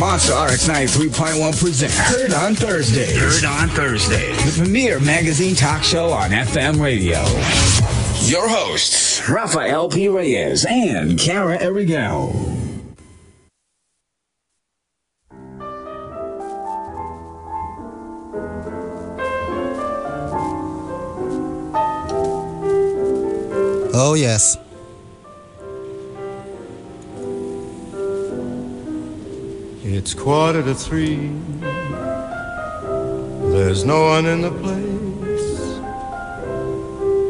Monster RX 93.1 presents Heard on Thursdays. Heard on Thursdays. The premier magazine talk show on FM radio. Your hosts, Rafael P. Reyes and Kara Erigel. Oh, yes. It's quarter to three. There's no one in the place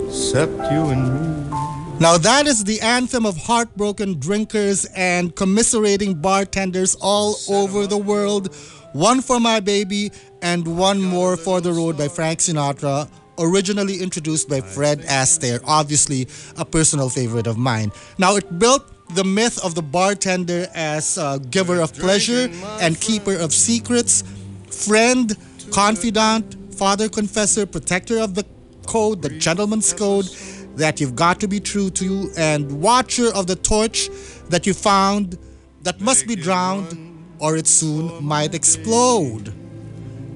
except you and me. Now, that is the anthem of heartbroken drinkers and commiserating bartenders all over the world. One for My Baby and One More for the Road by Frank Sinatra, originally introduced by Fred Astaire, obviously a personal favorite of mine. Now, it built the myth of the bartender as a giver of pleasure and keeper of secrets, friend, confidant, father confessor, protector of the code, the gentleman's code that you've got to be true to, and watcher of the torch that you found that must be drowned or it soon might explode.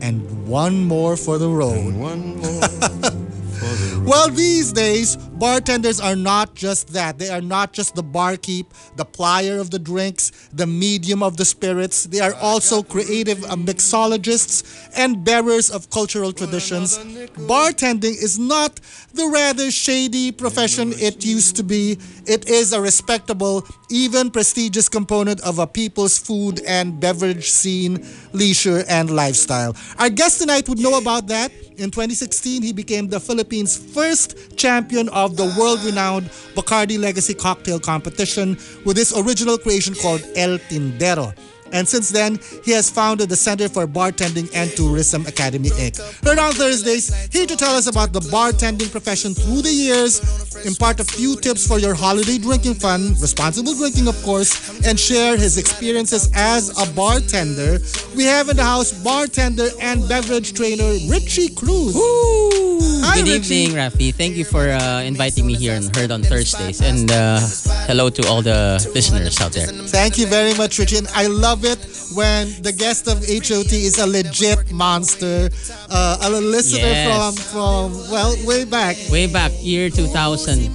And one more for the road. Well, these days, bartenders are not just that. They are not just the barkeep, the plier of the drinks, the medium of the spirits. They are also creative uh, mixologists and bearers of cultural traditions. Bartending is not the rather shady profession it used to be. It is a respectable, even prestigious component of a people's food and beverage scene, leisure, and lifestyle. Our guest tonight would know about that. In 2016, he became the Philippines' first champion of the world-renowned Bacardi Legacy Cocktail Competition with his original creation called El Tindero. And since then, he has founded the Center for Bartending and Tourism Academy Inc. Heard on Thursdays, here to tell us about the bartending profession through the years, impart a few tips for your holiday drinking fun, responsible drinking of course, and share his experiences as a bartender. We have in the house bartender and beverage trainer Richie Cruz. Hi, Good Richie. evening, Rafi. Thank you for uh, inviting me here and Heard on Thursdays. And uh, hello to all the listeners out there. Thank you very much, Richie. And I love it when the guest of HOT is a legit monster, uh, a listener Yes. from from well way back, Way back, year 2000,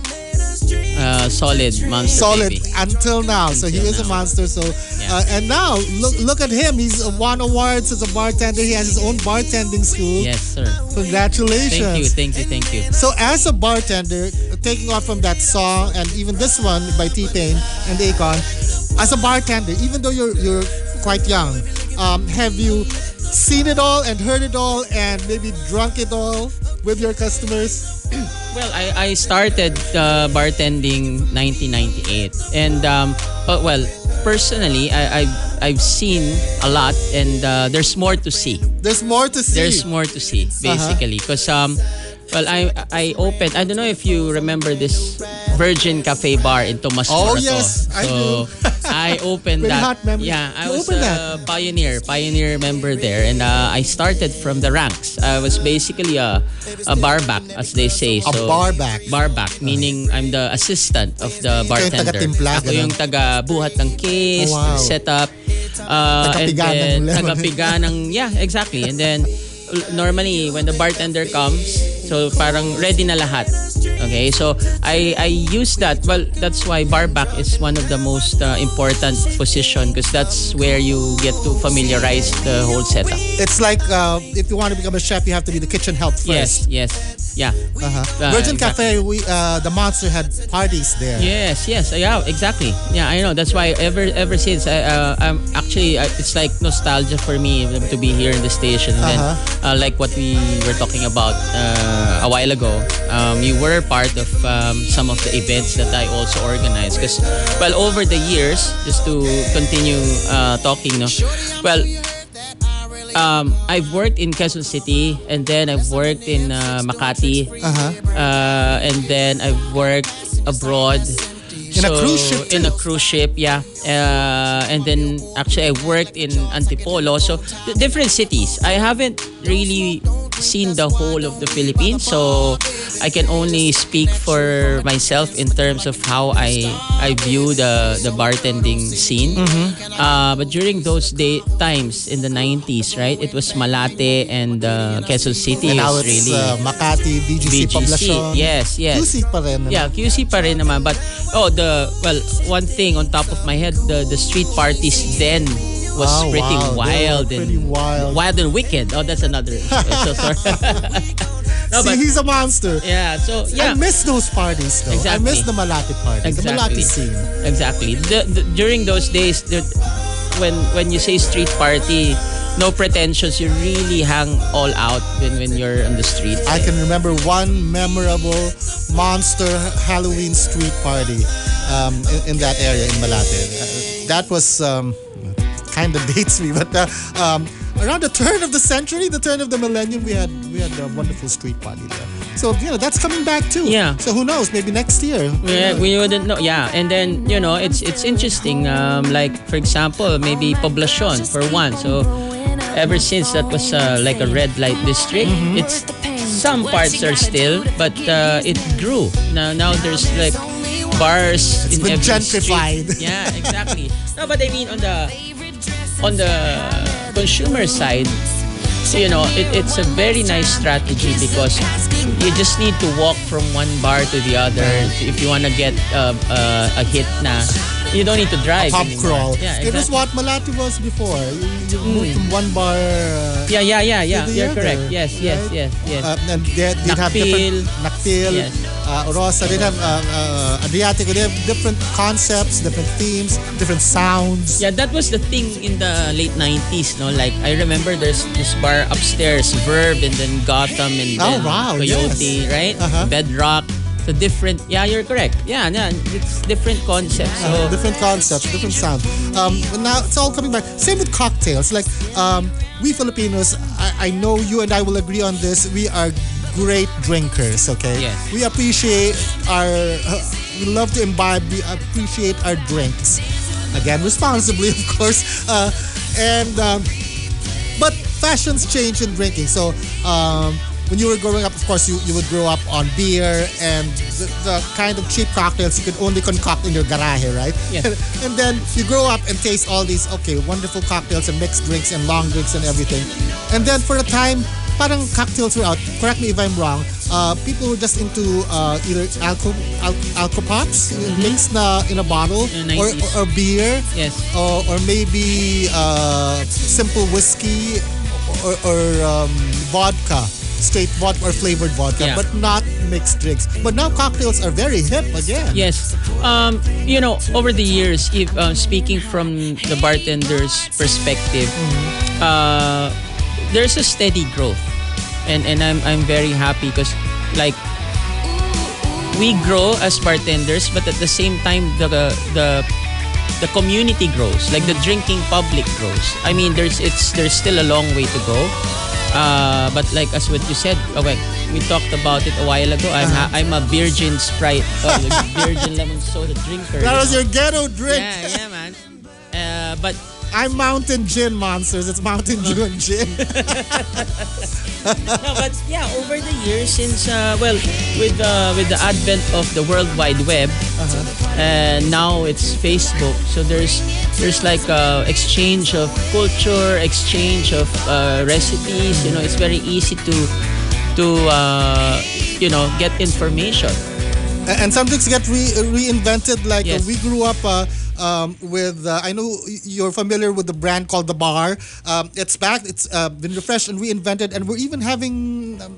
uh, solid monster solid baby. until now. so he Until is a monster. So Yeah. uh, and now look look at him. He's won awards as a bartender. He has his own bartending school. Yes, sir. Congratulations. Thank you, thank you, thank you. So as a bartender, taking off from that song and even this one by T Pain and Akon, as a bartender, even though you're you're quite young, um, have you seen it all and heard it all and maybe drunk it all with your customers? Well, I, I started uh, bartending 1998, and um, well, personally, I, I've I've seen a lot, and uh, there's more to see. There's more to see. There's more to see, basically, because um, well, I I opened. I don't know if you remember this Virgin Cafe bar in Tomas Oh, yes, I so do. I opened that. hot memory. Yeah, I You was a pioneer, pioneer member there, and uh, I started from the ranks. I was basically a a barback, as they say. A So, barback. Barback, meaning I'm the assistant of the bartender. taga-timpla, Ako yung taga-buhat ng case, Oh, wow. setup, uh, and Tagapiga ng then tagapiga ng, yeah, exactly. And then, normally, when the bartender comes, so parang ready na lahat. Okay, so I I use that. Well, that's why barback is one of the most uh, important position because that's where you get to familiarize the whole setup. It's like uh, if you want to become a chef, you have to be the kitchen help first. Yes, yes, yeah. Uh-huh. Uh, Virgin exactly. Cafe, we uh, the monster had parties there. Yes, yes, yeah, exactly. Yeah, I know. That's why ever ever since I, uh, I'm actually uh, it's like nostalgia for me to be here in the station. And then, uh, like what we were talking about uh, a while ago, um, you were part of um, some of the events that I also organized. Because, well, over the years, just to continue uh, talking, no, well, um, I've worked in Quezon City, and then I've worked in uh, Makati, Uh-huh. uh, and then I've worked abroad. In a cruise ship In a cruise ship, yeah. Uh, and then actually I worked in Antipolo. So different cities. I haven't really seen the whole of the Philippines, so I can only speak for myself in terms of how I I view the the bartending scene. Mm-hmm. Uh, but during those day times in the 90s, right? It was Malate and uh, Quezon City And now it's really uh, Makati, BGC, BGC. Poblacion. Yes, yes. QC pa rin. ano? Yeah, QC pa rin naman. But, oh, the, well, one thing on top of my head, the, the street parties then was Oh, pretty wow. Wild. pretty and, wild. Wild and wicked. Oh, that's another. so sorry. no, See, but, he's a monster. yeah, so, yeah. I miss those parties though. Exactly. I miss the Malate parties, the Malate Exactly. scene. Exactly. The, the, during those days, the, when when you say street party, no pretensions. You really hang all out when, when you're on the street. I can remember one memorable monster Halloween street party um, in, in that area in Malate. Uh, that was um, kind of dates me, but uh, um, around the turn of the century, the turn of the millennium, we had we had a wonderful street party there. So you know that's coming back too. Yeah. So who knows? Maybe next year. Yeah, we wouldn't know. Yeah, and then you know, it's it's interesting. Um, like for example, maybe Poblacion for one. So ever since that was uh, like a red light district, Mm-hmm. it's some parts are still, but uh, it grew. Now now there's like bars It's in been every gentrified. Street. Yeah, exactly. no, but I mean on the on the consumer side, you know, it, it's a very nice strategy because you just need to walk from one bar to the other if you want to get uh, uh, a hit na you don't need to drive anymore. crawl. Yeah, It was exactly. what Malati was before. You, you moved from one bar. Uh, Yeah, yeah, yeah, yeah. You're other, correct. Yes, yes, right? yes, yes. Uh, and they, they'd have different Nakpil, Yes. Uh, Orosa, they'd have uh, uh, Adriatico, they have different concepts, different themes, different sounds. Yeah, that was the thing in the late 90s, no? Like, I remember there's this bar upstairs, Verb, and then Gotham, and Oh, then wow, Coyote, yes. right? Uh-huh. Bedrock. Different, yeah, you're correct. Yeah, yeah, it's different concepts. So, Uh, different concepts, different sounds. Um, but now it's all coming back. Same with cocktails. Like um, we Filipinos, I, I know you and I will agree on this. We are great drinkers. Okay. Yes. We appreciate our. Uh, we love to imbibe. We appreciate our drinks. Again, responsibly, of course. Uh, and um, but fashions change in drinking. So um, when you were growing up, of course, you, you would grow up on beer and the, the kind of cheap cocktails you could only concoct in your garage, right? Yes. and then you grow up and taste all these, okay, wonderful cocktails and mixed drinks and long drinks and everything. And then for a time, parang cocktails were out. Correct me if I'm wrong. Uh, people were just into uh, either alcohol, al- alcohol pops mixed na in a bottle or, or, or beer yes. or, or maybe uh, simple whiskey or, or um, vodka, straight vodka or flavored vodka, Yeah. but not mixed drinks. But now cocktails are very hip again. Yes. Um, you know, over the years, if uh, speaking from the bartender's perspective, uh, there's a steady growth, and and I'm I'm very happy because like we grow as bartenders, but at the same time the the the community grows, like the drinking public grows. I mean, there's it's there's still a long way to go. Uh, but like as what you said, oh, wait, we talked about it a while ago. I'm ha- I'm a virgin Sprite, uh, virgin lemon soda drinker. That was know? your ghetto drink. yeah, yeah, man. Uh, but I'm Mountain Gin Monsters. It's Mountain Dew and Gin. no, but yeah, over the years since uh, well, with uh, with the advent of the World Wide Web, and now it's Facebook. So there's there's like uh, exchange of culture, exchange of uh, recipes. You know, it's very easy to to uh, you know get information. and some things get re- reinvented. Like Yes. we grew up uh, um, with, uh, I know you're familiar with the brand called The Bar. Um, it's back. It's uh, been refreshed and reinvented, and we're even having. Um,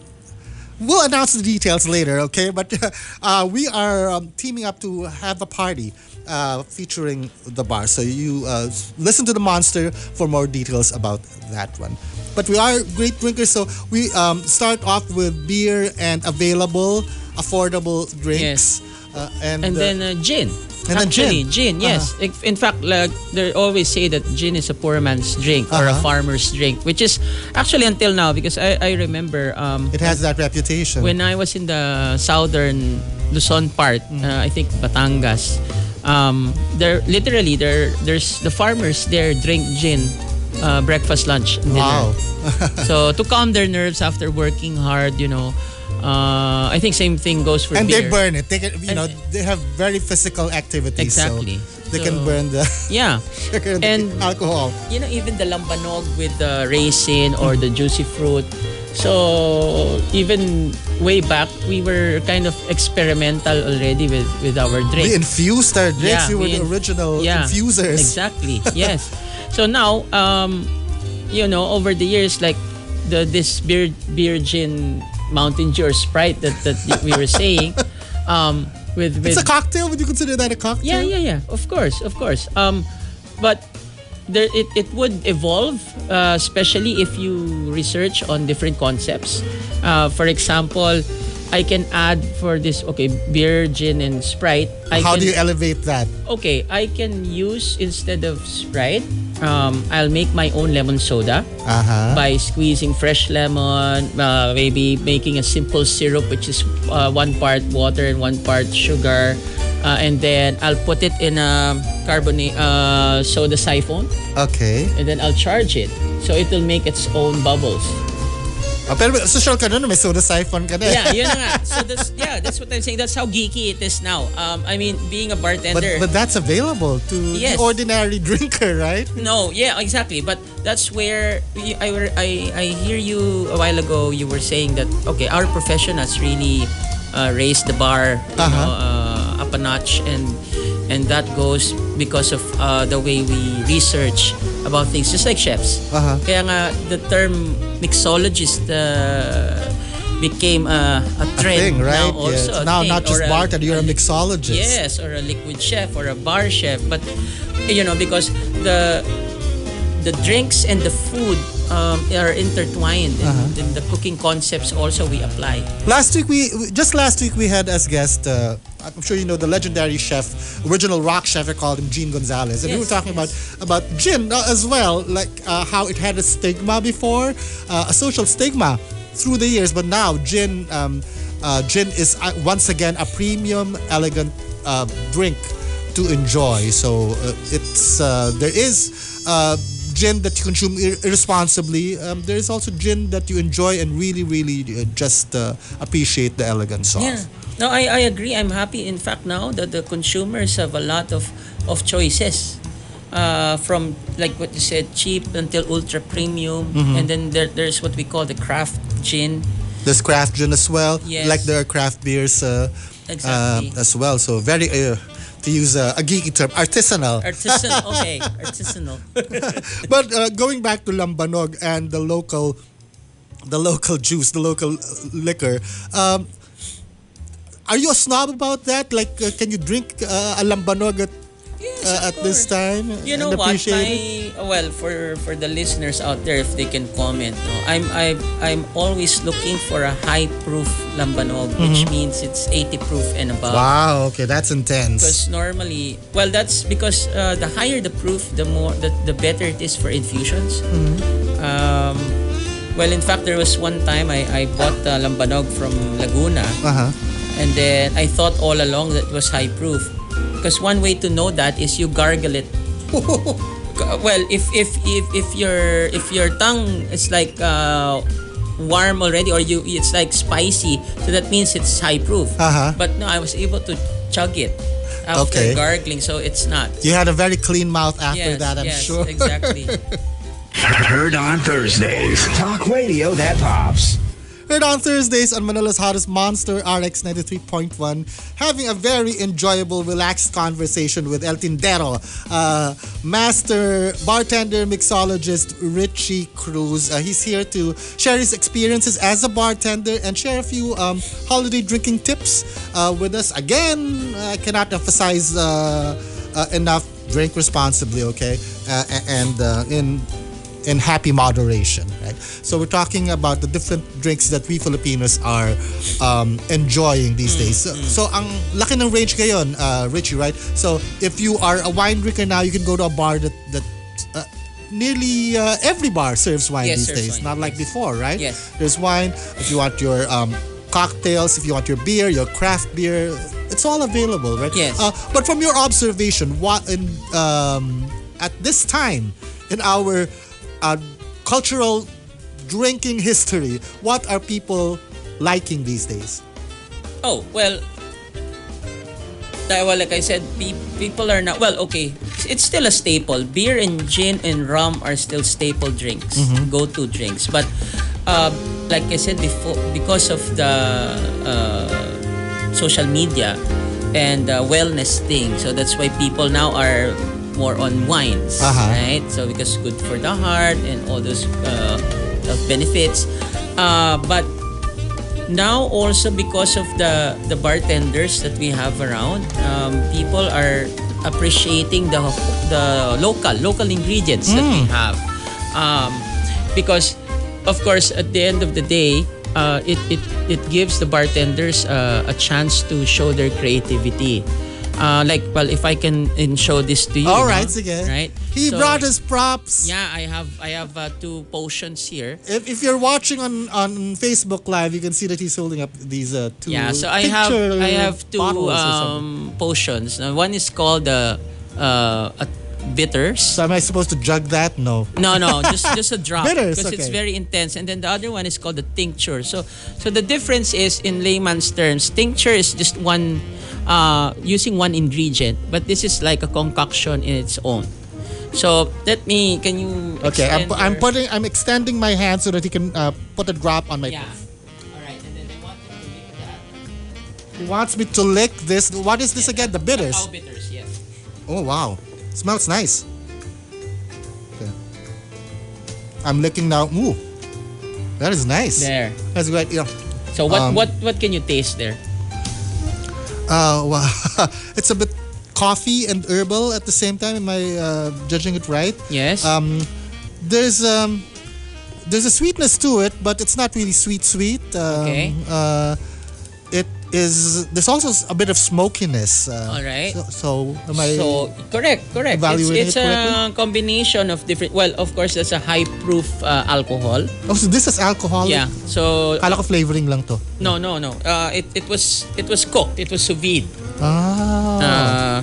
We'll announce the details later, okay? But uh, we are um, teaming up to have a party uh, featuring the bar. So you uh, listen to the monster for more details about that one. But we are great drinkers, so we um, start off with beer and available, affordable drinks. Uh, and And uh, then uh, gin. And then Actually, gin. Uh-huh. yes. In- In fact, like they always say that gin is a poor man's drink or a Uh-huh. farmer's drink, which is actually until now because I, I remember um, it has that reputation. when I was in the southern Luzon part, Mm-hmm. uh, I think Batangas, um, there literally there there's the farmers there drink gin uh, breakfast, lunch, dinner. Wow. so to calm their nerves after working hard, you know, uh, I think same thing goes for and beer. they burn it. They can, you And- know, they have very physical activities. Exactly. So they can burn the Yeah. sugar and, And- alcohol. you know, even the lambanog with the raisin or the juicy fruit. So even way back, we were kind of experimental already with, with our drink. We infused our drinks. Yeah, we were we the original yeah, infusers. Exactly. Yes. so now, um, you know, over the years, like the this beer beer gin Mountain Dew or Sprite that, that we were saying, um, with with It's a cocktail. Would you consider that a cocktail? yeah, yeah, yeah. Of course, of course. Um, but there, it, it would evolve, uh, especially if you research on different concepts. Uh, for example, I can add for this, okay, beer, gin, and Sprite. I How can, do you elevate that? Okay, I can use instead of Sprite, um, I'll make my own lemon soda Uh huh. by squeezing fresh lemon, uh, maybe making a simple syrup, which is uh, one part water and one part sugar, uh, and then I'll put it in a carbonate uh, soda siphon, Okay. and then I'll charge it, so it will make its own bubbles. Oh, pero social ka nun, may soda siphon ka na. Yeah, yun na nga. So that's yeah, that's what I'm saying. That's how geeky it is now. Um, I mean, being a bartender. but that's available to Yes. the ordinary drinker, right? No, yeah, exactly. But that's where I, I I hear you a while ago. You were saying that okay, our profession has really uh, raised the bar, you Uh-huh. know, uh, up a notch, and and that goes because of uh, the way we research about things, just like chefs. Uh-huh. Kaya nga the term mixologist uh, became a, a A trend thing, right? now also. yes. a Now, thing, not just a- bartender, you're a a- mixologist. Yes, or a liquid chef or a bar chef. But you know, because the the drinks and the food um, are intertwined, and, Uh-huh. and the cooking concepts also we apply. Last week we just last week we had as guest. Uh, I'm sure you know the legendary chef, original rock chef. I called him Gene Gonzalez, and we Yes, were talking yes. about about gin uh, as well, like uh, how it had a stigma before, uh, a social stigma through the years, but now gin um, uh, gin is uh, once again a premium, elegant uh, drink to enjoy. So uh, it's uh, there is. Gin that you consume ir- irresponsibly. Um, there is also gin that you enjoy and really, really uh, just uh, appreciate the elegance of. Yeah. No, I, I agree. I'm happy. In fact, now that the consumers have a lot of of choices. Uh, from like what you said, cheap until ultra premium, Mm-hmm. and then there, there's what we call the craft gin. There's craft gin as well, Yes. like there are craft beers uh, Exactly. uh, as well. So very, uh, to use a, a geeky term, artisanal. Artisanal, okay, artisanal. but uh, going back to lambanog and the local, the local juice, the local liquor. Um, are you a snob about that? Like, uh, can you drink uh, a lambanog at, Yes, uh, at this time? You know what? My well, for for the listeners out there, if they can comment, no, I'm I I'm always looking for a high proof lambanog, which means it's 80 proof and above. Mm-hmm. Wow, okay, that's intense. Because normally, well, that's because uh, the higher the proof, the more the, the better it is for infusions. Mm-hmm. Um, well, in fact, there was one time I, I bought uh, lambanog from Laguna, Uh-huh. and then I thought all along that it was high proof. Because one way to know that is you gargle it. well, if if if if your if your tongue is like uh, warm already, or you it's like spicy, so that means it's high proof. Uh-huh. But no, I was able to chug it after Okay. gargling, so it's not. You had a very clean mouth after yes, that, I'm yes, sure. exactly. Heard on Thursdays. Talk radio that pops. Heard on Thursdays on Manila's hottest monster, RX 93.1, having a very enjoyable, relaxed conversation with El Tindero, uh, master bartender, mixologist Richie Cruz. Uh, he's here to share his experiences as a bartender and share a few um, holiday drinking tips uh, with us. Again, I cannot emphasize uh, uh, enough drink responsibly, okay? Uh, and in in happy moderation, right? So we're talking about the different drinks that we Filipinos are um, enjoying these days. So, so ang laki ng range ngayon, uh, Richie, right? So if you are a wine drinker now, you can go to a bar that that uh, nearly uh, every bar serves wine Yes, these days, wine, not like before, right? Yes. There's wine. If you want your um, cocktails, if you want your beer, your craft beer, it's all available, right? Yes. Uh, but from your observation, what in um, at this time in our uh, cultural drinking history, what are people liking these days? Oh, well, well, like I said, pe- people are not, well, okay, it's still a staple. Beer and gin and rum are still staple drinks, go-to drinks. But uh, like I said before, because of the uh, social media and uh, wellness thing, so that's why people now are more on wines, Uh-huh. right? So because good for the heart and all those uh, benefits. Uh, but now also because of the the bartenders that we have around um, people are appreciating the the local local ingredients that we have um, because of course at the end of the day uh, it, it it gives the bartenders uh, a chance to show their creativity uh, like well if I can in show this to you All right, no? right, sige. right He So, brought his props. yeah I have I have uh, two potions here If, if you're watching on, on Facebook Live, you can see that he's holding up these uh, two Yeah, so I have I have two bottles or something. um, potions. Uh, one is called the uh, uh, bitters. So am I supposed to jug that? No. No, no, just just a drop Bitters, because it's very intense. And then the other one is called the tincture. So so the difference is in layman's terms, tincture is just one uh, using one ingredient, but this is like a concoction in its own. So let me can you Okay, I'm, extend I'm putting I'm extending my hand so that he can uh, put a drop on my. yeah. All right, and then I want you to lick that. He wants me to lick this. What is this again? The bitters. Cacao bitters, yes. Oh wow, smells nice. Okay. I'm licking now. Ooh, that is nice. There. That's great. Yeah. So what Um, what what can you taste there? Uh, wow. it's a bit coffee and herbal at the same time. Am I uh, judging it right? Yes. Um, there's um, there's a sweetness to it, but it's not really sweet sweet. Um, Okay. Uh, is. There's also a bit of smokiness. Uh, All right. So, so am I? So correct, correct. It's, it's it a combination of different. Well, of course, that's a high proof uh, alcohol. oh, so this is alcohol. Yeah. So Kala ko flavoring lang to. no, no, no. Uh, it it was it was cooked. It was sous vide. Ah. Uh,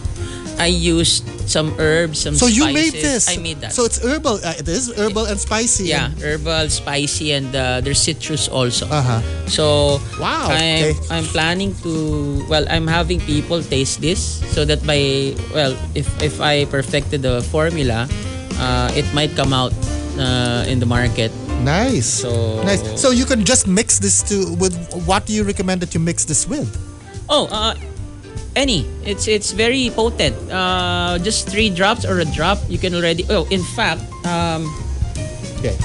I used some herbs, some so you made this. I made that. So it's herbal. Uh, it is herbal and spicy. yeah, and- herbal, spicy, and uh, there's citrus also. Uh-huh. So Wow, I'm okay. I'm planning to well I'm having people taste this so that by well if if I perfected the formula, uh, it might come out uh, in the market. Nice. So- nice. So you can just mix this to with what do you recommend that you mix this with? Oh, uh, any it's it's very potent. Uh, just three drops or a drop you can already. Oh, in fact, um, Okay.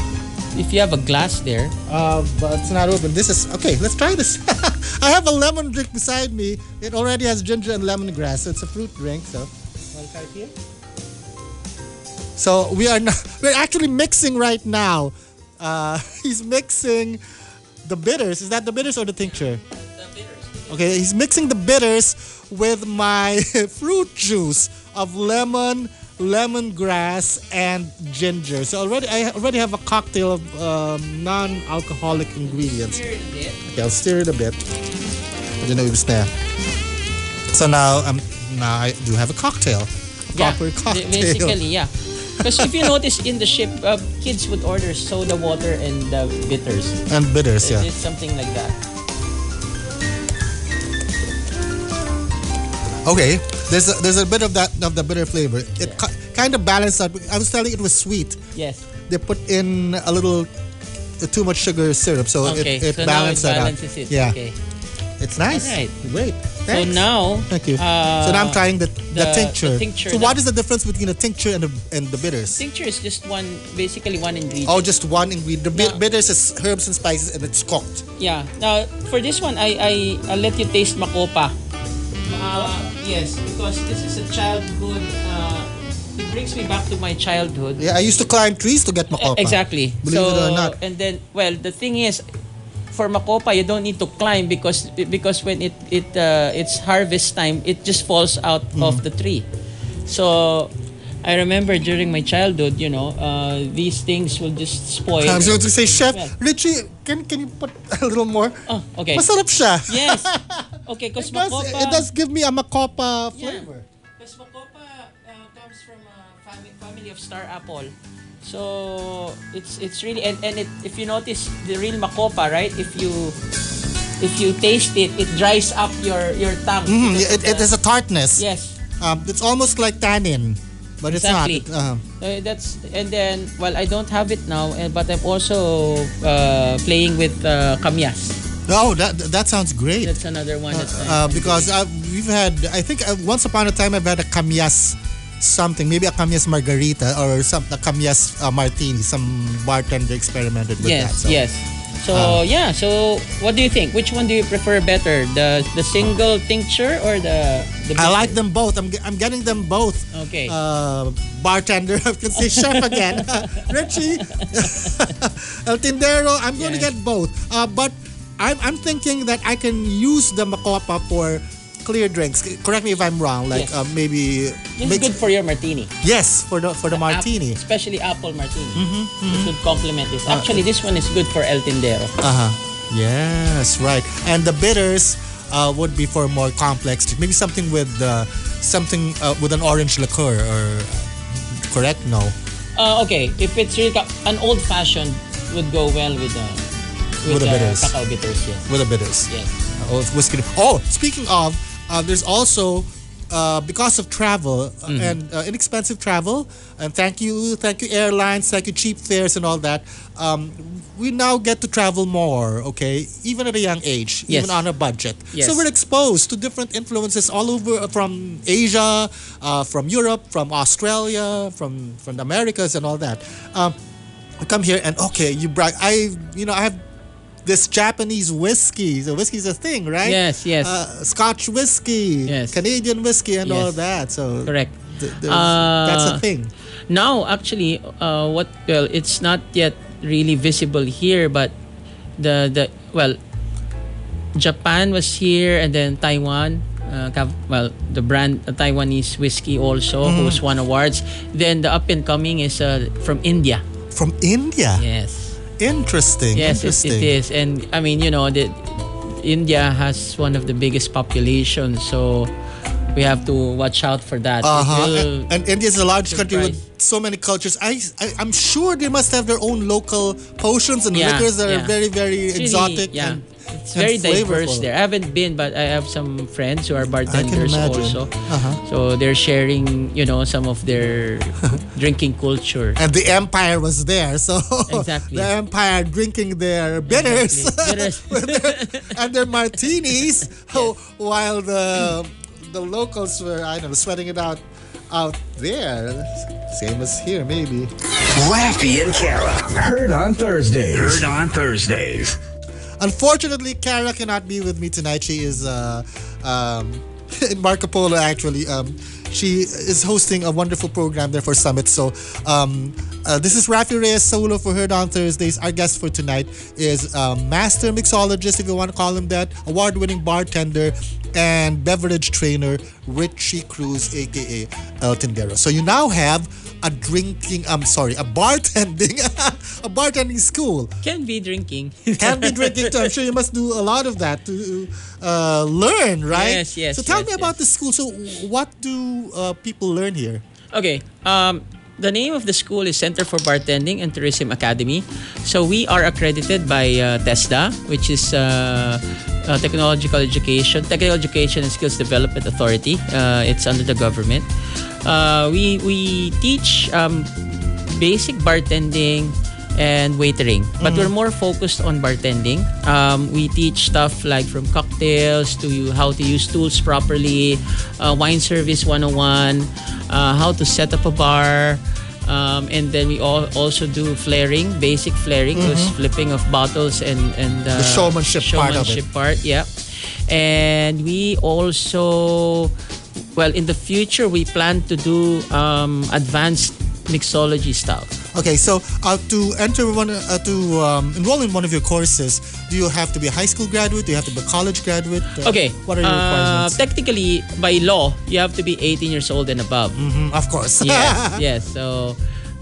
if you have a glass there, Uh, but it's not open. This is okay. Let's try this. I have a lemon drink beside me. It already has ginger and lemongrass. So it's a fruit drink. So, wanna try here? So we are not, we're actually mixing right now. Uh, he's mixing the bitters. Is that the bitters or the tincture? Okay, he's mixing the bitters with my fruit juice of lemon, lemongrass, and ginger. So already I already have a cocktail of um, non-alcoholic ingredients. Okay, I'll stir it a bit. I don't know if it's there. So now um now I do have a cocktail. yeah, Proper cocktail. basically yeah. Because if you notice in the ship, uh, kids would order soda water and uh, bitters. And bitters, yeah. It's something like that. Okay, there's a, there's a bit of that of the bitter flavor. It ki- kind of balanced out. I was telling it was sweet. Yes. They put in a little uh, too much sugar syrup, so Okay. it, it so now it balanced that balances out. it. Yeah, Okay. it's nice. Alright. Great. So now. Thank you. uh, so now I'm trying the, the, the- tincture. the tincture So what is the difference between the tincture and the and the bitters? Tincture is just one, basically one ingredient. Oh, just one ingredient. The bit bitters is herbs and spices, and it's cooked. Yeah. Now, for this one, I I I'll let you taste makopa. Uh, yes, because this is a childhood. Uh, it brings me back to my childhood. Yeah, I used to climb trees to get makopa. Exactly. Believe so, it or not. and then, well, the thing is, for makopa, you don't need to climb because because when it it uh, it's harvest time, it just falls out Mm. of the tree. So. I remember during my childhood, you know, uh, these things will just spoil. I was going to say, Chef. Richie, can can you put a little more? Oh, okay. Masarap siya. Yes. Okay, because It does, it does give me a makopa Yeah. flavor. Because makopa uh, comes from a family, family of star apple. So it's it's really and, and it, if you notice the real makopa, right? If you if you taste it, it dries up your your tongue. Mm, it, it has a tartness. yes. Um, it's almost like tannin, but it's Exactly. not. Uh, Uh, that's and then well I don't have it now, uh, but I'm also uh, playing with uh, kamyas. Oh, that that sounds great. That's another one. that's Uh, because uh, we've had, I think uh, once upon a time I've had a kamyas something, maybe a kamyas margarita or some a kamyas uh, martini. Some bartender experimented with yes, that. So. yes. So Uh, yeah, so what do you think? Which one do you prefer better, the the single tincture or the the? I like them both. I'm, I'm getting them both. Okay. Uh, bartender, I can say chef again. Richie, El Tindero, I'm going to get both. Uh, but I'm, I'm thinking that I can use the makopa for clear drinks. Correct me if I'm wrong. Like Yes. uh, maybe is mix- good for your martini. Yes, for the for the Ap- martini. especially apple martini. Mm-hmm, It would complement this. Actually, this one is good for El Tindero. Uh huh. Yes, right. And the bitters uh, would be for more complex. Maybe something with uh, something uh, with an orange liqueur or correct? No. Uh, okay, if it's really ca- an old fashioned would go well with the With the bitters. cacao bitters. Yes. With the bitters. Yes. Oh, it's whiskey. Oh, speaking of, uh, there's also uh, because of travel uh, Mm-hmm. and uh, inexpensive travel, and thank you, thank you airlines, thank you cheap fares and all that. Um, we now get to travel more, okay, even at a young age, Yes. even on a budget. Yes. So we're exposed to different influences all over uh, from Asia, uh, from Europe, from Australia, from from the Americas and all that. Um, I come here and okay, you brag. I you know I have this Japanese whiskey. So whiskey's a thing, right? Yes, yes. Uh, Scotch whiskey, Yes. Canadian whiskey, and all that. So Correct. th- Uh, that's a thing. Now, actually, uh, what well, it's not yet really visible here, but the the well, Japan was here, and then Taiwan. Uh, well, the brand uh, Taiwanese whiskey also, Mm-hmm. who's won awards. Then the up and coming is uh, from India. From India. Yes. Interesting. Yes, it, it is. And I mean, you know, the, India has one of the biggest populations, so we have to watch out for that. Uh-huh. And, and India is a large country with so many cultures. I, I I'm sure they must have their own local potions and Yeah, liquors that are very very It's really- exotic yeah. and it's and very diverse there. I haven't been, but I have some friends who are bartenders also. Uh-huh. So they're sharing, you know, some of their drinking culture. and the empire was there. So Exactly. the empire drinking their bitters Bitters. and their martinis, while the the locals were I don't know sweating it out out there. Same as here, maybe. Raffy and Kara. Heard on Thursdays. Heard on Thursdays. Unfortunately, Kara cannot be with me tonight. She is uh, um, in Marco Polo, actually. Um, she is hosting a wonderful program there for Summit. So, um, uh, this is Rafi Reyes solo for Heard on Thursdays. Our guest for tonight is um, master mixologist, if you want to call him that, award winning bartender, and beverage trainer, Richie Cruz, aka El Tindero. So, you now have a drinking, I'm sorry, a bartending, a bartending school Can be drinking. can be drinking too. I'm sure you must do a lot of that to uh, learn, right? Yes, yes, So tell yes, me about yes. the school. So what do uh, people learn here? Okay. Um, the name of the school is Center for Bartending and Tourism Academy. So we are accredited by uh, TESDA, which is uh, uh, Technological Education, Technical Education and Skills Development Authority. Uh, it's under the government. Uh, we we teach um, basic bartending and waitering, but we're more focused on bartending. Um, we teach stuff like from cocktails to how to use tools properly, uh, wine service 101, uh, how to set up a bar. Um, and then we all also do flaring, basic flaring, those flipping of bottles and and uh, The showmanship part of it. part, yeah. And we also, well, in the future, we plan to do um, advanced mixology stuff. Okay, so uh, to enter one, uh, to um, enroll in one of your courses, do you have to be a high school graduate? Do you have to be a college graduate? Uh, Okay. What are your uh, requirements? technically, by law, you have to be 18 years old and above. Mhm, of course. yes, yes. So,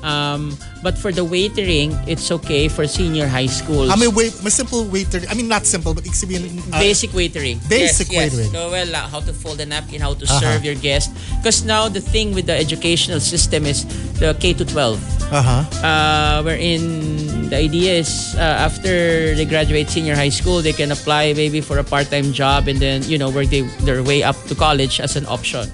Um, but for the waitering, it's okay for senior high schools. Ah, may, wait, may simple waiter. I mean, not simple, but ibig uh, basic waitering. basic yes, waitering. Yes. So, well, uh, how to fold a napkin, how to Uh-huh. serve your guest. Because now the thing with the educational system is the K to 12. uh-huh. Uh, wherein the idea is uh, after they graduate senior high school, they can apply maybe for a part-time job and then you know work they, their way up to college as an option.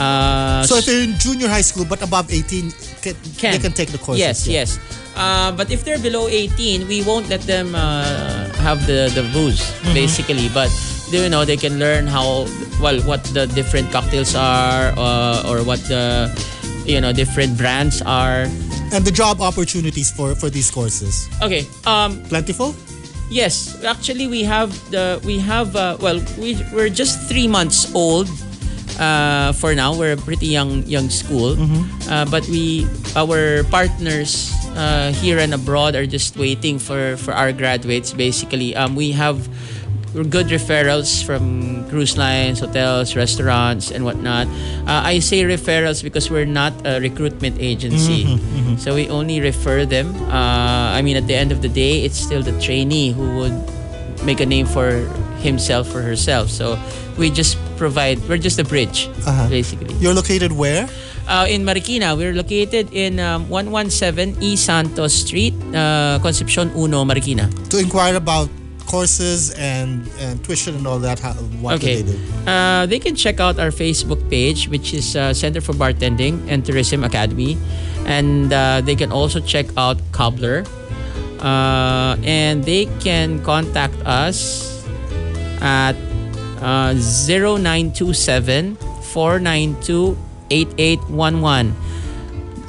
Uh, So if they're in junior high school but above 18, can, they can take the courses. Yes, yeah. yes. Uh, but if they're below 18, we won't let them uh, have the, the booze, Mm-hmm. basically. But you know, they can learn how well what the different cocktails are, uh, or what the you know different brands are. And the job opportunities for for these courses. Okay. Um. Plentiful? Yes. Actually, we have the we have uh, well we we're just three months old. Uh, for now, we're a pretty young young school, uh, but we our partners uh, here and abroad are just waiting for for our graduates. Basically, um, we have good referrals from cruise lines, hotels, restaurants, and whatnot. Uh, I say referrals because we're not a recruitment agency, so we only refer them. Uh, I mean, at the end of the day, it's still the trainee who would make a name for himself or herself. So we just provide. We're just a bridge, Uh-huh. basically. You're located where? Uh, in Marikina, we're located in um, 117 E Santos Street, uh, Concepcion Uno, Marikina. To inquire about courses and, and tuition and all that, how, what Okay. do they do? Uh, they can check out our Facebook page, which is uh, Center for Bartending and Tourism Academy. And uh, they can also check out Cobbler. Uh, and they can contact us at uh, 0927 492 8811.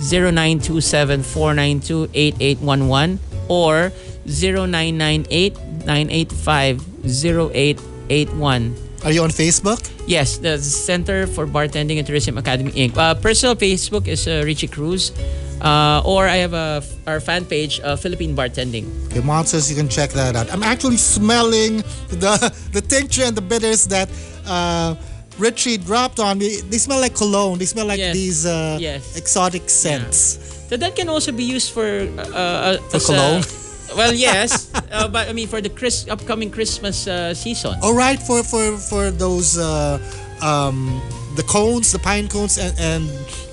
0927 492 8811 or 0998 985 0881. Are you on Facebook? Yes, the Center for Bartending and Tourism Academy Inc. Uh, personal Facebook is uh, Richie Cruz. Uh, or I have a our fan page, uh, Philippine Bartending. Okay, monsters, you can check that out. I'm actually smelling the the tincture and the bitters that uh, Richie dropped on me. They smell like cologne. They smell like Yes. these uh, Yes. exotic scents. So that can also be used for uh, uh, For as a- cologne? well, yes, uh, but I mean for the Chris, upcoming Christmas uh, season. All right, for for for those uh, um, the cones, the pine cones, and, and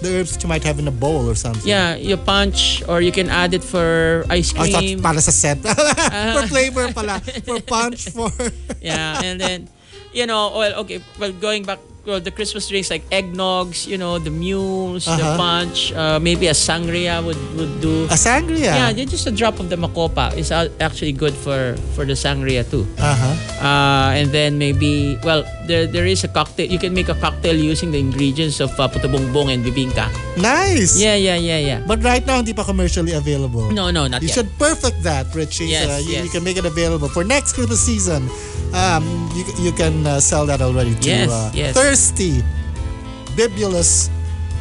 the herbs that you might have in a bowl or something. Yeah, you punch or you can add it for ice I thought cream. para sa scent. for flavor pala. For punch, for... yeah, and then you know, well, okay, well, going back, well, the Christmas drinks like eggnogs, you know, the mules, the Uh-huh. punch, uh, maybe a sangria would would do. a sangria. Yeah, just a drop of the makopa is actually good for for the sangria too. Uh-huh. Uh, and then maybe, well, there there is a cocktail. You can make a cocktail using the ingredients of uh, puto bumbong and bibingka. Nice. Yeah, yeah, yeah, yeah. But right now, hindi pa commercially available. No, no, not You yet. should perfect that, Richie. Yes, Uh, you, yes. you can make it available for next Christmas season. Um, you, you can uh, sell that already to Yes, uh, yes. Thirsty, bibulous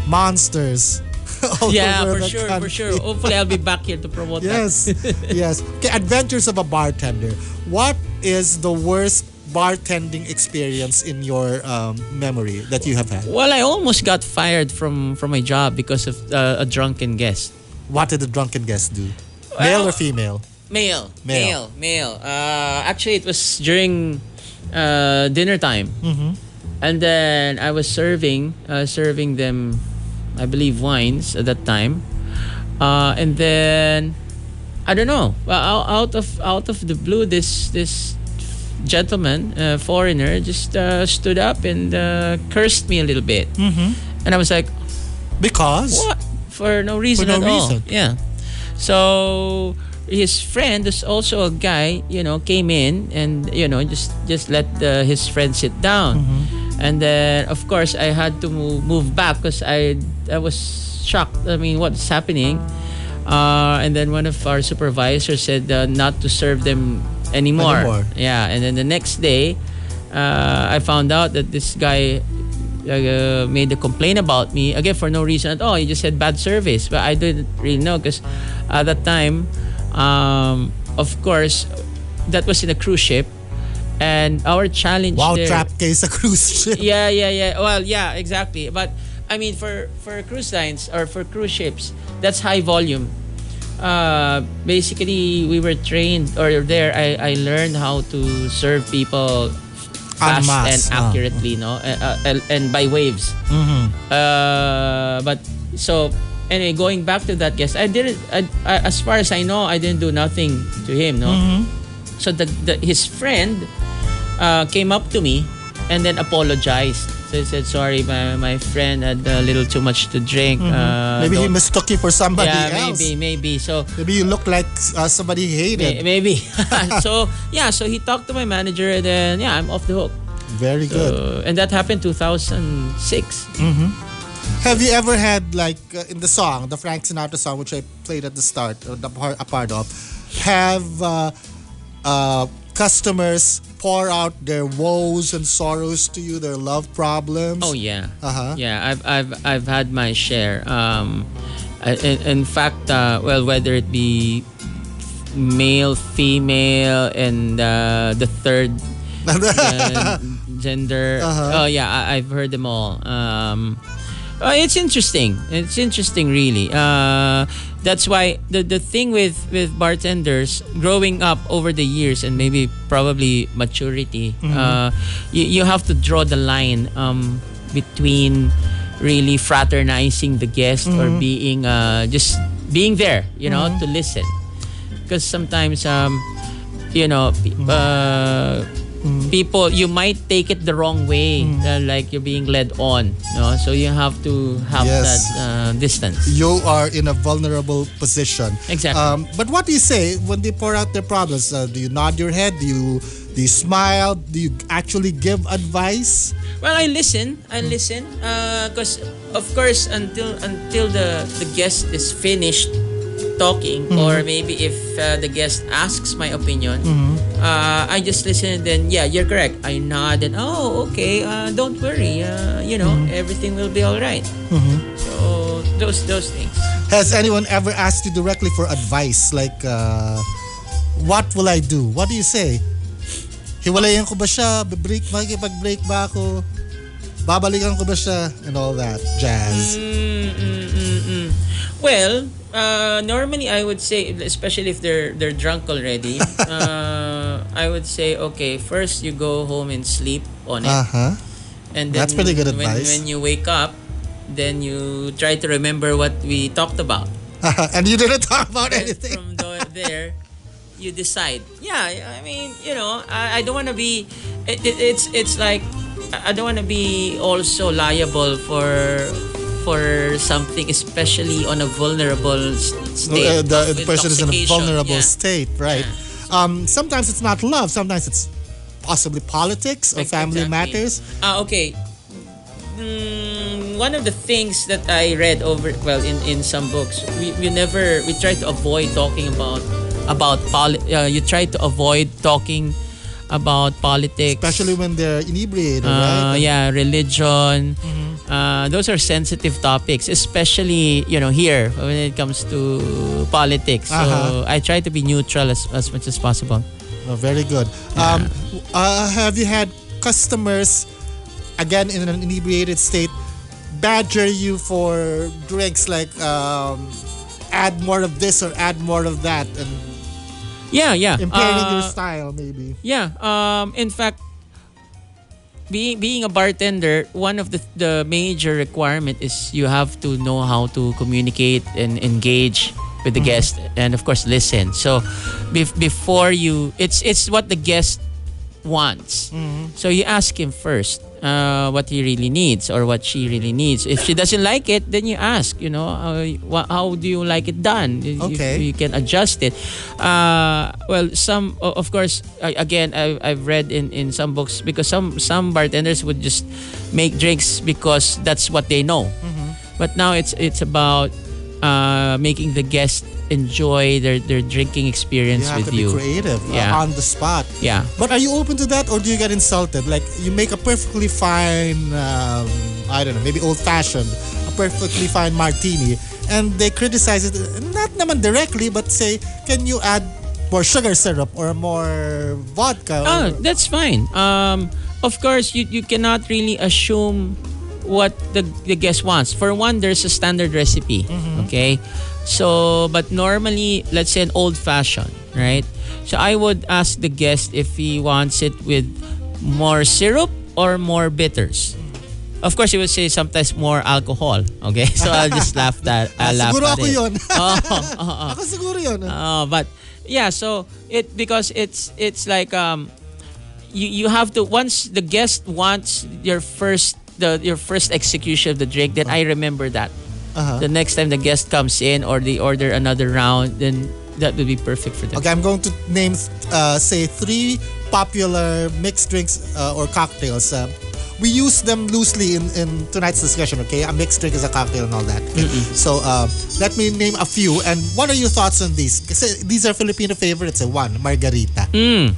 monsters. yeah, for sure, for sure. Hopefully, I'll be back here to promote Yes, that. yes. Okay, Adventures of a Bartender. What is the worst bartending experience in your um, memory that you have had? Well, I almost got fired from from my job because of uh, a drunken guest. What did the drunken guest do? Male Well- or female? Male, Male. male, male. Uh, actually, it was during uh, dinner time, and then I was serving uh, serving them, I believe, wines at that time, uh, and then I don't know. Well, out- of out of the blue, this this gentleman, uh, foreigner, just uh, stood up and uh, cursed me a little bit, mm-hmm. and I was like, Because what? For no reason no at all. reason. Yeah. So his friend, is also a guy, you know, came in and you know just just let the, his friend sit down, Mm-hmm. And then of course I had to move, move back because I I was shocked. I mean, what's happening? Uh, and then one of our supervisors said uh, not to serve them anymore. Anymore. Yeah, and then the next day, uh, I found out that this guy uh, made a complaint about me again for no reason at all. He just said bad service, but I didn't really know because at that time, um, of course, that was in a cruise ship, and our challenge wow, there, trap case sa cruise ship. yeah, yeah, yeah. Well, yeah, exactly. But I mean, for for cruise lines or for cruise ships, that's high volume. Uh, basically, we were trained, or there, I, I learned how to serve people fast and ah. accurately, no, uh, uh, and by waves. Mm-hmm. Uh, but so anyway, going back to that guest, I didn't. I, I, as far as I know, I didn't do nothing to him. No. So the, the his friend uh, came up to me and then apologized. So he said, "Sorry, my, my friend had a little too much to drink. Uh, Maybe he mistook you for somebody yeah, else. maybe, maybe. So Maybe you look like uh, somebody he may- hated. maybe. so yeah, so he talked to my manager and then yeah, I'm off the hook. Very good. Uh, and that happened 2006. Have you ever had like uh, in the song, the Frank Sinatra song, which I played at the start, or the part, a part of, have uh, uh, customers pour out their woes and sorrows to you, their love problems? Oh yeah. Uh-huh. Yeah, I've I've I've had my share. Um, in, in fact, uh, well, whether it be male, female, and uh, the third uh, gender. Uh-huh. Oh yeah, I, I've heard them all. Um, uh, it's interesting. It's interesting, really. Uh, that's why the the thing with with bartenders growing up over the years and maybe probably maturity, uh, you, you have to draw the line um, between really fraternizing the guest or being uh, just being there, you know, to listen. Because sometimes, um, you know, p- uh, people you might take it the wrong way, uh, like you're being led on. No, so you have to have Yes. that uh, distance. you are in a vulnerable position. Exactly. Um, but what do you say when they pour out their problems? Uh, do you nod your head? Do you do you smile? Do you actually give advice? Well, I listen. I listen because, of course, until until the the guest is finished talking, or maybe if uh, the guest asks my opinion, uh, I just listen. And then, yeah, you're correct. I nod and oh, okay. Uh, don't worry. Uh, you know, everything will be all right. So those those things. Has anyone ever asked you directly for advice? Like, uh, what will I do? What do you say? Hiwalayan ko ba siya? Break, makikipag-break ba ako? Babalikan ko ba siya? And all that jazz. Mm, mm, mm, mm. Well, uh, normally I would say, especially if they're they're drunk already, uh, I would say, okay, first you go home and sleep on it, Uh-huh. and then that's pretty good when, advice. when you wake up, then you try to remember what we talked about. and you didn't talk about And anything. from the, there, you decide. Yeah, I mean, you know, I, I don't want to be. It, it, it's it's like I don't want to be also liable for for something, especially on a vulnerable state. Uh, the, the person is in a vulnerable Yeah. state, right? Um, sometimes it's not love. Sometimes it's possibly politics or family exactly. matters. Ah, okay. Mm, one of the things that I read over well in, in some books, we, we never we try to avoid talking about about poli- uh, you try to avoid talking about politics, Especially when they're inebriated, uh, right? yeah, religion. Uh, those are sensitive topics, especially you know here when it comes to politics. So Uh-huh. I try to be neutral as, as much as possible. Oh, very good. Um, uh, have you had customers, again in an inebriated state, badger you for drinks like um, add more of this or add more of that and Yeah, yeah. impairing your Uh, style maybe? Yeah. Um, in fact, being being a bartender, one of the the major requirement is you have to know how to communicate and engage with the guest, and of course listen. So, bef- before you, it's it's what the guest wants. So you ask him first uh, what he really needs or what she really needs. If she doesn't like it, then you ask. You know, uh, how do you like it done? Okay. you can adjust it. Uh, well, some of course, I- again, I, I've read in, in some books because some some bartenders would just make drinks because that's what they know. But now it's it's about uh, making the guest enjoy their, their drinking experience You have with to be you. creative uh, Yeah. on the spot. Yeah. But are you open to that or do you get insulted? Like you make a perfectly fine, um, I don't know, maybe old fashioned, a perfectly fine martini, and they criticize it, not naman directly, but say, can you add more sugar syrup or more vodka? Oh, Or, that's fine. Um, of course, you, you cannot really assume what the, the guest wants. For one, there's a standard recipe. Okay, so but normally, let's say an old fashioned, right? So I would ask the guest if he wants it with more syrup or more bitters. Of course, he would say sometimes more alcohol. Okay, so I'll just laugh that. Ah, I'll laugh siguro at ako it. yun. Oh, oh, oh. Ako siguro yun. Uh, but yeah, so it because it's it's like um you you have to once the guest wants your first the your first execution of the drink, then I remember that. Uh-huh. The next time the guest comes in or they order another round, then that would be perfect for them. Okay, I'm going to name, uh, say, three popular mixed drinks uh, or cocktails. Uh, we use them loosely in, in tonight's discussion, okay? A mixed drink is a cocktail and all that. okay? So uh, let me name a few. And what are your thoughts on these? Kasi these are Filipino favorites. eh. One, margarita. Mm,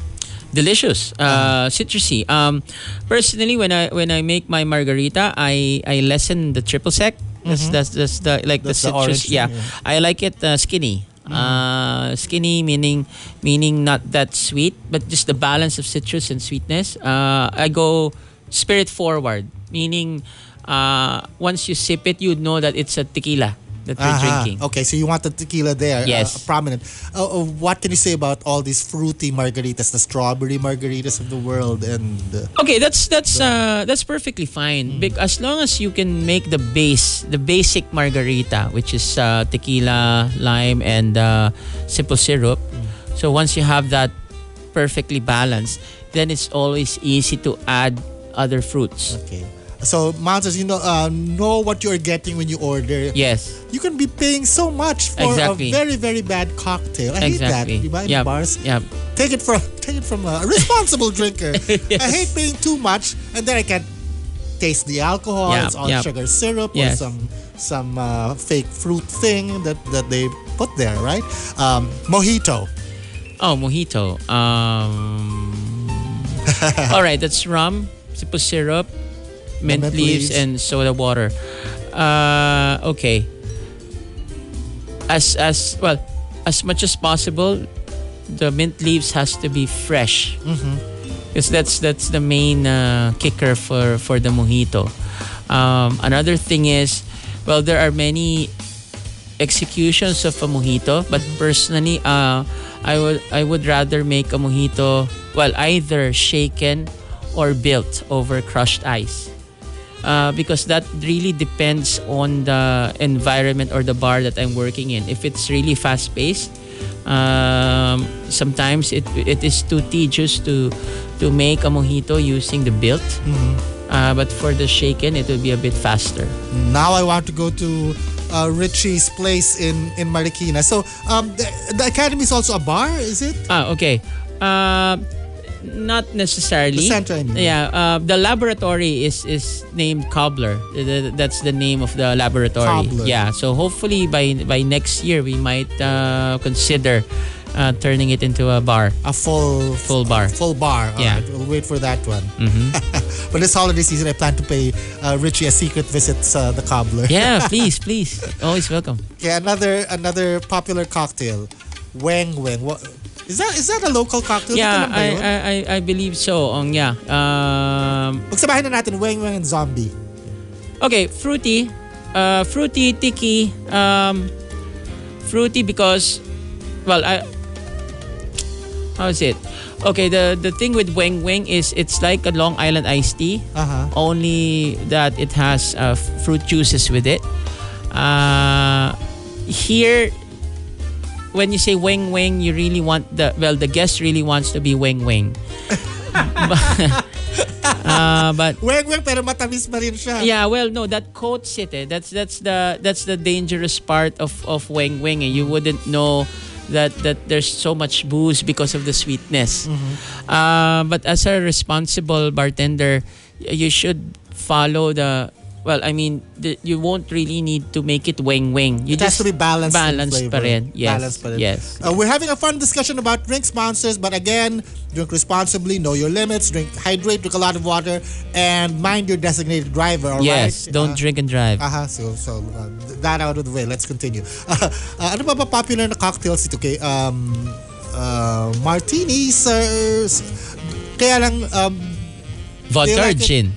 delicious, uh, citrusy. Um, personally, when I when I make my margarita, I I lessen the triple sec. That's that's that's the like That's the the orange citrus. yeah. I like it uh, skinny. Uh, skinny meaning meaning not that sweet, but just the balance of citrus and sweetness. Uh, I go spirit forward, meaning uh, once you sip it, you know that it's a tequila that you're Aha. drinking. Okay, so you want the tequila there, Yes. uh, prominent. Uh, uh, what can you say about all these fruity margaritas, the strawberry margaritas of the world, and uh, Okay, that's that's uh, that's perfectly fine. Bec- as long as you can make the base, the basic margarita, which is uh, tequila, lime, and uh, simple syrup. So once you have that perfectly balanced, then it's always easy to add other fruits. okay. So, Monsters, you know, uh, know what you're getting when you order. Yes, You can be paying so much for Exactly. a very, very bad cocktail. I hate that. exactly. You buy in Yeah, bars. yeah. Take it from take it from a responsible drinker. I hate paying too much, and then I can't taste the alcohol. Yeah, it's all yeah. sugar syrup Yes. or some some uh, fake fruit thing that that they put there, right? Um, mojito. Oh, mojito. Um, all right, that's rum, simple syrup, mint, mint leaves, leaves. and soda water. Uh, okay. As as well, as much as possible, the mint leaves has to be fresh. Because that's that's the main uh, kicker for for the mojito. Um, another thing is, well, there are many executions of a mojito, but personally, uh, I would I would rather make a mojito well either shaken or built over crushed ice. Uh, because that really depends on the environment or the bar that I'm working in. If it's really fast paced, um, sometimes it it is too tedious to to make a mojito using the built. Uh, but for the shaken, it will be a bit faster. Now I want to go to uh, Richie's place in in Marikina. So um, the, the academy is also a bar, is it? Ah, okay. Uh, not necessarily. The center, I mean. Yeah, uh, the laboratory is is named Cobbler. That's the name of the laboratory. Cobbler. Yeah, so hopefully by by next year we might uh, consider uh, turning it into a bar, A full full bar. full bar. All Yeah. right, we'll wait for that one. hmm But this holiday season, I plan to pay uh, Richie a secret visit to the cobbler. Yeah, please, please, always welcome. Okay, another another popular cocktail, Weng Weng. What, is that is that a local cocktail? Yeah, Dito lang ba I. I I I believe so. Um, yeah. Um, Pagsabahin na natin Weng Weng and Zombie. Okay, fruity. Uh, fruity, tiki. Um, fruity because, well, I. How is it? Okay, the the thing with Weng Weng is it's like a Long Island iced tea, Uh-huh. only that it has uh, fruit juices with it. Uh, here, when you say Weng Weng, you really want the well, the guest really wants to be Weng Weng. uh, but Weng Weng pero matamis pa rin siya. yeah, well, no, that coats it. Eh. That's that's the that's the dangerous part of of Weng Weng. Eh. You wouldn't know that that there's so much booze because of the sweetness. Uh, but as a responsible bartender, you should follow the. Well, I mean, the, you won't really need to make it wing wing. You It has to be balanced Balanced pa rin. Yes. Balanced pa rin. Yes. Uh, we're having a fun discussion about drink sponsors, but again, drink responsibly, know your limits, drink, hydrate, drink a lot of water, and mind your designated driver. All right? yes. Don't Uh, drink and drive. Aha, so so uh, that out of the way. Let's continue. Uh, uh, ano ba ba popular na cocktails ito? Okay, um, uh, martinis, uh, kaya lang um, Vodka or like it- gin?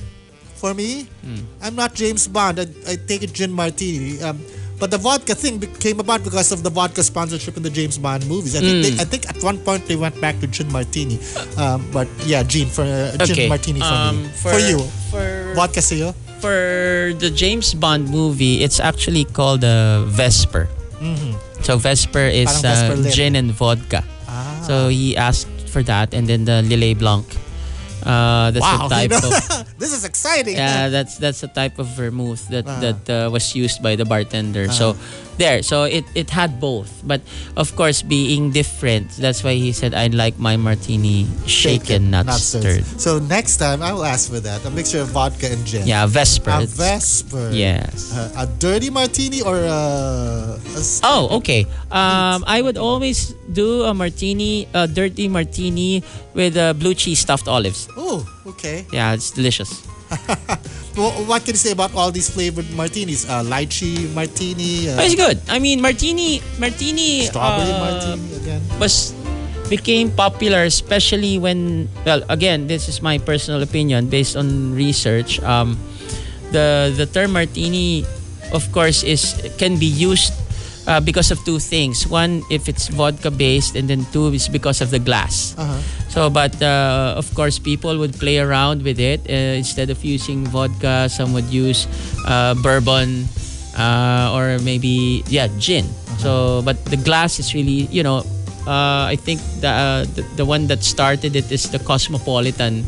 For me, Hmm. I'm not James Bond. I, I take it gin martini. Um, but the vodka thing came about because of the vodka sponsorship in the James Bond movies. I think, Hmm. they, I think at one point they went back to gin martini. Um, but yeah, gin for uh, gin Okay. martini for um, me. For, you, For vodka sa'yo? for the James Bond movie, it's actually called uh, Vesper. So Vesper is Mm-hmm. Vesper uh, gin and vodka. Ah. So he asked for that, and then the Lillet Blanc. Uh, that's wow, a type of this is exciting. yeah, that's that's a type of vermouth that Ah. that uh, was used by the bartender. So there, so it it had both, but of course being different. That's why he said I like my martini shaken, not, stirred. So next time I will ask for that. A mixture of vodka and gin. Yeah, Vesper. A Vesper. Yes. Uh, a dirty martini or a. Oh, okay. Um, I would always do a martini, a dirty martini with uh, blue cheese stuffed olives. Oh, okay. Yeah, it's delicious. What can you say about all these flavored martinis? Uh, lychee martini, uh, it's good. I mean, martini, martini, strawberry uh, martini again. was became popular, especially when. Well, again, this is my personal opinion based on research. Um, the the term martini, of course, is can be used uh, because of two things. One, if it's vodka based, and then two is because of the glass. Uh-huh. So, but uh, of course, people would play around with it. Uh, instead of using vodka, some would use uh, bourbon uh, or maybe yeah gin. Uh-huh. So, but the glass is really you know. Uh, I think the, uh, the the one that started it is the Cosmopolitan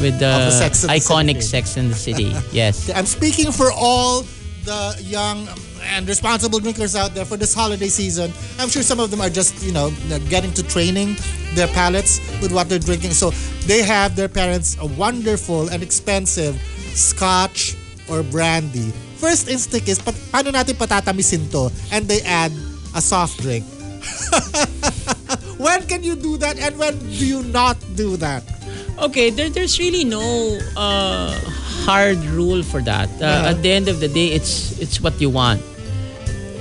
with the, Mm-hmm. The Sex and the iconic Sex and the City. yes. I'm speaking for all the young and responsible drinkers out there for this holiday season. I'm sure some of them are just, you know, getting to training their palates with what they're drinking. So they have their parents a wonderful and expensive scotch or brandy. First instinct is, pa- paano natin patatamisin to? And they add a soft drink. when can you do that and when do you not do that? Okay, there, there's really no uh, hard rule for that. Uh, Uh-huh. At the end of the day, it's it's what you want.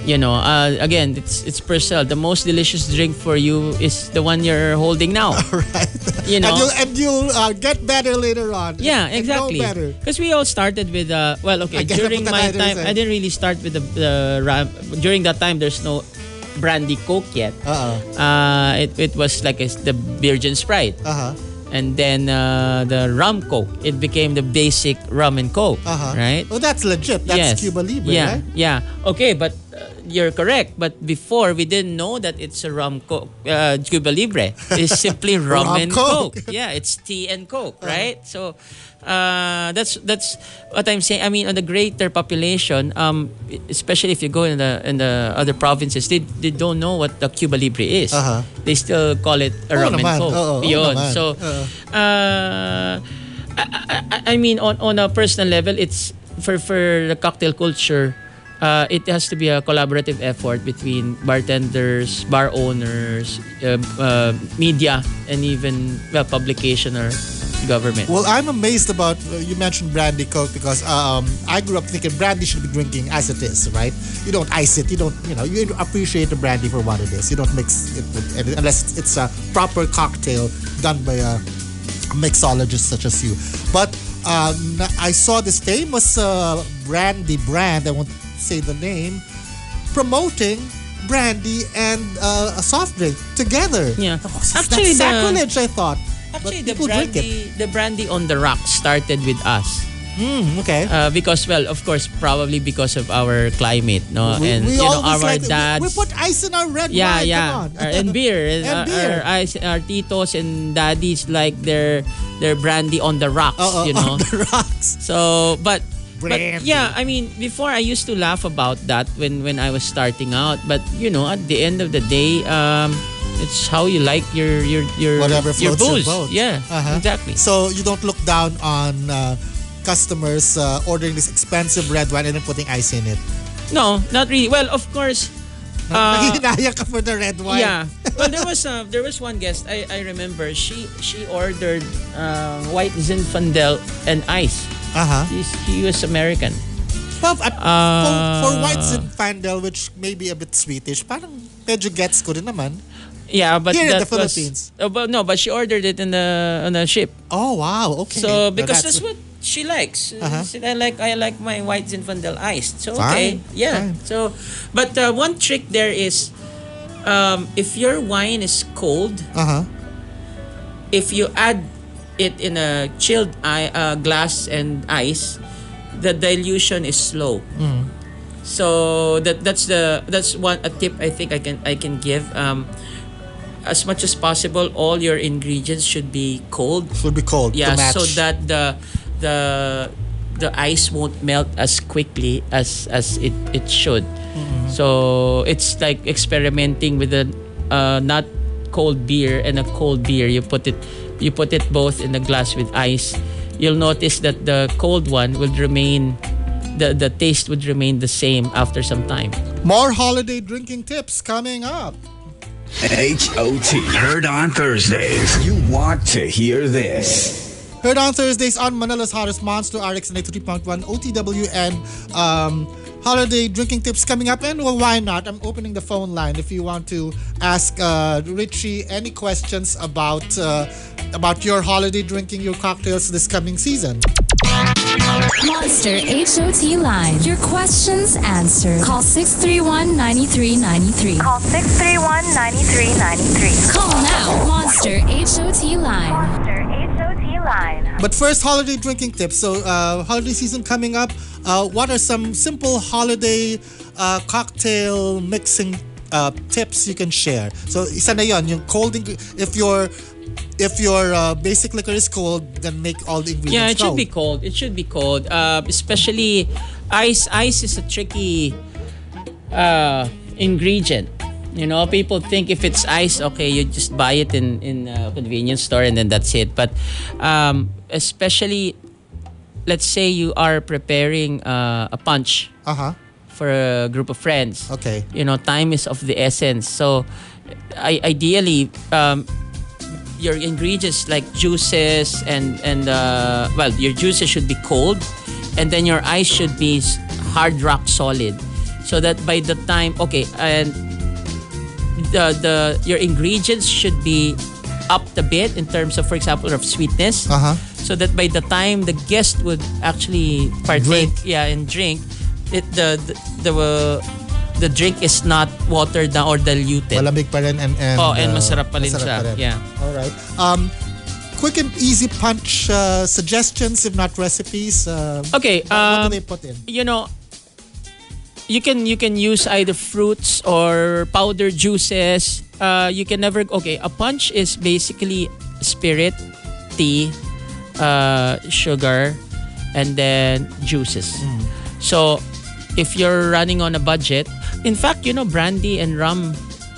You know, uh, again, it's it's personal. The most delicious drink for you is the one you're holding now. Right? You know. And you'll, and you'll uh, get better later on. Yeah, exactly. better. Because we all started with uh well okay during my time. I didn't really start with the the ram- during that time there's no brandy coke yet. Uh-oh. Uh it, it was like a, the Virgin Sprite Uh-huh. and then uh, the rum coke it became the basic rum and coke Uh-huh. right Oh, that's legit. That's yes. Cuba Libre, yeah right? yeah okay but uh, you're correct but before we didn't know that it's a rum coke uh, Cuba Libre it's simply rum, Rum and Coke. coke. yeah it's tea and coke right so uh, that's that's what I'm saying I mean on the greater population um, especially if you go in the in the other provinces they, they don't know what the Cuba Libre is Uh-huh. they still call it a Oo rum naman. and coke Yun. naman. so uh, I, I, I mean on on a personal level it's for for the cocktail culture uh, it has to be a collaborative effort between bartenders bar owners uh, uh, media and even well, publication or government Well, I'm amazed about uh, you mentioned brandy coke because um, I grew up thinking brandy should be drinking as it is, right? You don't ice it. You don't, you know, you appreciate the brandy for what it is. You don't mix it with, unless it's a proper cocktail done by a mixologist such as you. But na- I saw this famous uh, brandy brand. I won't say the name, promoting brandy and uh, a soft drink together. Yeah. That's Actually, the- sacrilege. I thought. actually the people drink it. brandy the brandy on the rocks started with us Mm, okay. uh, because well of course probably because of our climate no we, and we you know our like, dads We, put ice in our red yeah wine. yeah yeah. Uh, and beer and, And our, beer. Our, eyes- our titos and daddies like their their brandy on the rocks Oo, you know on the rocks. so but but yeah i mean before i used to laugh about that when when i was starting out but you know at the end of the day um it's how you like your your your Whatever your floats your boat. yeah Uh-huh. exactly So you don't look down on uh, customers uh, ordering this expensive red wine and then putting ice in it. no not really well of course uh, ka for the red wine. Yeah. Well, there was uh, there was one guest I, I remember. She she ordered uh, white Zinfandel and ice. Uh-huh. He's, he was American. Well, at- Uh, for, for white Zinfandel, which may be a bit sweetish, parang medyo gets ko rin naman. Yeah, but Here in the was- Philippines. Uh, but no, but she ordered it in the on the ship. Oh, wow. Okay. So because that's- that's what she likes. Uh-huh. She I like I like my white Zinfandel iced. So okay, Fine, yeah. fine. So, but uh, one trick there is, um, if your wine is cold, Uh huh. if you add it in a chilled I- uh, glass and ice, the dilution is slow. So that that's the that's one a tip I think I can I can give. Um, as much as possible, all your ingredients should be cold. Should be cold. Yeah, so that the the the ice won't melt as quickly as as it it should. Mm-hmm. So it's like experimenting with a uh, not cold beer and a cold beer. You put it you put it both in the glass with ice. You'll notice that the cold one would remain the the taste would remain the same after some time. More holiday drinking tips coming up. H-O-T. Heard on Thursdays. You want to hear this. Heard on Thursdays on Manila's Hottest Monster, RX 93.1 OTWN. Um, holiday drinking tips coming up. And well, why not? I'm opening the phone line if you want to ask uh, Richie any questions about uh, about your holiday drinking, your cocktails this coming season. Monster HOT line. Your questions answered. Call 631-9393. Call 631-9393. Call now. Monster HOT line. Monster HOT line. But first, holiday drinking tips. So, uh, holiday season coming up. Uh, what are some simple holiday uh, cocktail mixing uh, tips you can share? So, isa na yun, yung cold ing- if your if your uh, basic liquor is cold, then make all the ingredients Yeah, it should be cold. It should be cold. Uh, especially ice. Ice is a tricky uh, ingredient. You know, people think if it's ice, okay, you just buy it in in a convenience store and then that's it. But um, especially, let's say you are preparing uh, a punch Uh huh. for a group of friends. Okay. You know, time is of the essence. So, I, ideally, um, your ingredients like juices and and uh, well, your juices should be cold, and then your ice should be hard rock solid, so that by the time okay, and the the your ingredients should be upped a bit in terms of, for example, of sweetness Uh huh. so that by the time the guest would actually partake Drink. yeah and drink it the the the, uh, the drink is not watered down or diluted Malamig pa rin and, and, Oh, and uh, masarap pa rin masarap siya. pa rin. Yeah. All right. Um, quick and easy punch uh, suggestions, if not recipes. Uh, okay what um, do they put in? you know you can you can use either fruits or powder juices. Uh, you can never okay a punch is basically spirit tea uh, sugar and then juices. So if you're running on a budget in fact you know brandy and rum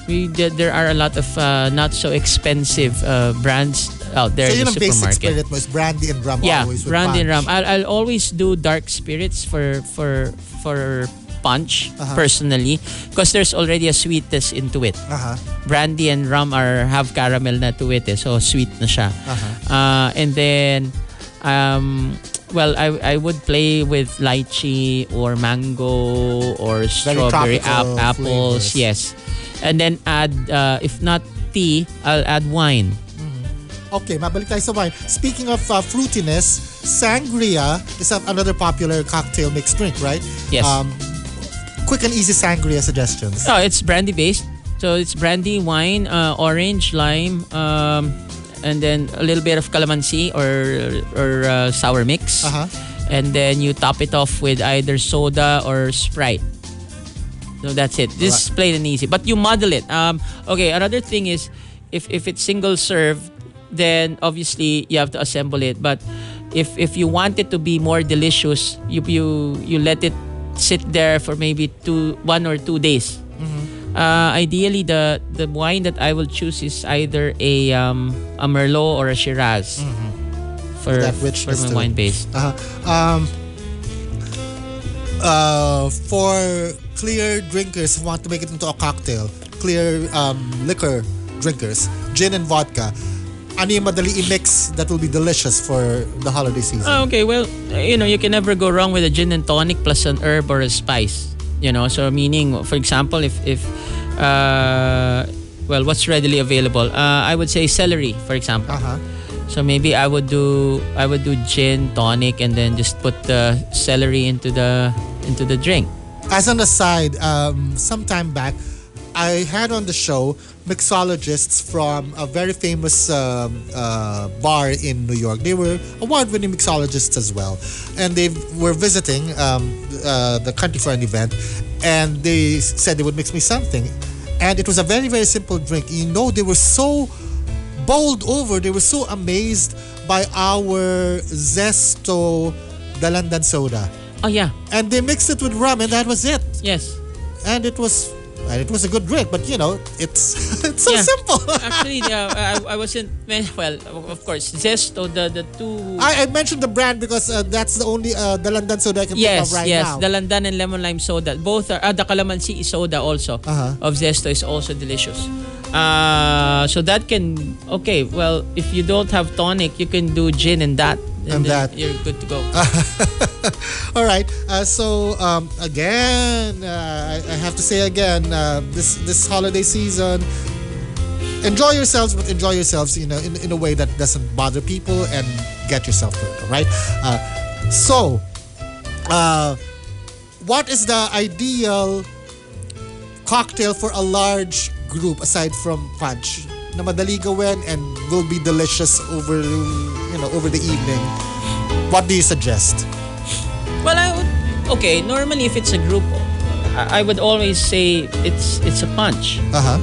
we there are a lot of uh, not so expensive uh, brands out there So in the supermarket. spirit mo is brandy and rum yeah, brandy and rum. I'll, I'll always do dark spirits for for for punch Uh-huh. personally because there's already a sweetness into it. Uh-huh. Brandy and rum are have caramel na to it, eh, so sweet na siya. Uh-huh. Uh, and then um well I I would play with lychee or mango or strawberry ap- flavors. apples, yes. And then add uh, if not tea, I'll add wine. Okay, mabalik tayo sa wine. Speaking of uh, fruitiness, sangria is another popular cocktail mixed drink, right? Yes. Um, quick and easy sangria suggestions. Oh, it's brandy based. So it's brandy, wine, uh, orange, lime, um, and then a little bit of calamansi or or uh, sour mix. Uh-huh. And then you top it off with either soda or Sprite. So that's it. This is plain and easy. But you model it. Um, okay, another thing is if if it's single serve, then obviously you have to assemble it. But if if you want it to be more delicious, you you you let it sit there for maybe two one or two days. Uh, ideally, the the wine that I will choose is either a um, a Merlot or a Shiraz for That for my wine base. Uh, um, uh, for clear drinkers who want to make it into a cocktail, clear um, liquor drinkers, gin and vodka, ano yung madali i-mix that will be delicious for the holiday season? Oh, okay, well, you know, you can never go wrong with a gin and tonic plus an herb or a spice. You know, so meaning, for example, if if uh, well, what's readily available? Uh, I would say celery, for example. Uh-huh. So maybe I would do I would do gin tonic and then just put the celery into the into the drink. As an aside, um, some time back, I had on the show mixologists from a very famous um, uh, bar in New York. They were award-winning mixologists as well, and they were visiting um, uh, the country for an event, and they said they would mix me something, and it was a very very simple drink. You know, they were so bowled over. They were so amazed by our Zesto Dalandan soda, Oh yeah. and they mixed it with rum, and that was it Yes. and it was and it was a good drink but you know it's it's so Yeah. simple Actually, yeah, I, I wasn't well. Of course, Zesto the the two. I, I mentioned the brand because uh, that's the only uh, dalandan soda I can Yes, think of right yes. now The Landan and lemon lime soda. Both are, ah, the calamansi soda also Uh-huh. of Zesto is also delicious. Uh, so that can, okay, well, if you don't have tonic, you can do gin and that. And then that. You're good to go. all right uh, so um, again uh, I, I have to say again uh, this this holiday season enjoy yourselves but enjoy yourselves you know in, in a way that doesn't bother people and get yourself through it all right uh, so uh, what is the ideal cocktail for a large group aside from punch na madali gawin and will be delicious over you know over the evening what do you suggest Well, I would. Okay, normally if it's a group, I, would always say it's it's a punch. uh-huh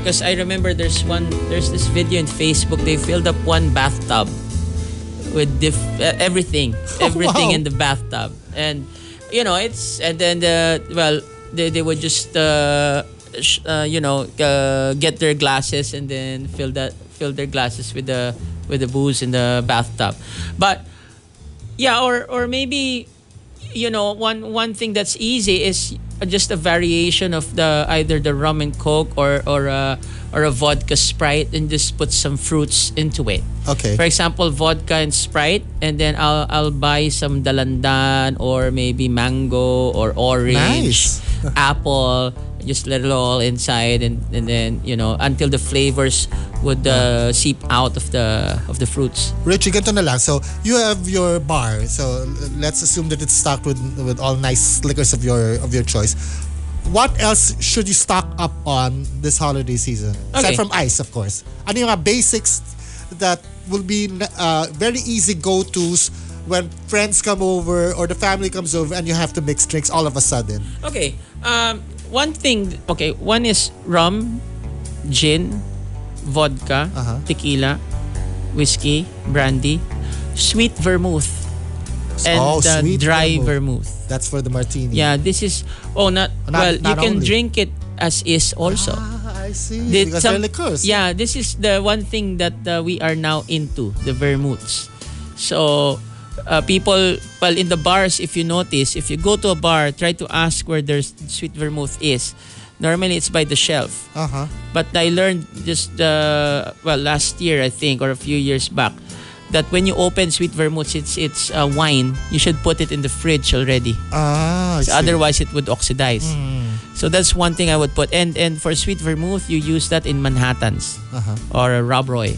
Because I remember there's one there's this video in Facebook. They filled up one bathtub with diff, uh, everything, everything wow. in the bathtub, and you know it's and then the well they they would just uh, uh, you know uh, get their glasses and then fill that fill their glasses with the with the booze in the bathtub, but yeah or or maybe you know one one thing that's easy is just a variation of the either the rum and coke or or a or a vodka sprite and just put some fruits into it Okay. for example vodka and sprite and then i'll i'll buy some dalandan or maybe mango or orange Nice. apple just let it all inside and and then you know until the flavors would uh, seep out of the of the fruits Richie, ganito na lang. So, you have your bar. So, let's assume that it's stocked with with all nice liquors of your of your choice. What else should you stock up on this holiday season? Okay. Aside from ice, of course. Ano yung basics that will be uh, very easy go-tos when friends come over or the family comes over and you have to mix drinks all of a sudden? Okay. Um, one thing. Okay. One is rum, gin, vodka, Uh-huh. tequila, whiskey, brandy, sweet vermouth, and Oh, uh, dry vermouth. vermouth. That's for the martini. Yeah. This is. Oh, not. Not- well, not you can only. drink it as is also. Ah, I see. Did because some- liquors. Yeah, this is the one thing that uh, we are now into the vermouths. So, uh, people, well, in the bars, if you notice, if you go to a bar, try to ask where their sweet vermouth is. Normally, it's by the shelf. Uh-huh. But I learned just uh, well last year, I think, or a few years back, that when you open sweet vermouth, it's it's uh, wine. You should put it in the fridge already. Ah. Otherwise, it would oxidize. So that's one thing I would put. And and for sweet vermouth, you use that in Manhattan's Uh-huh. or a Rob Roy.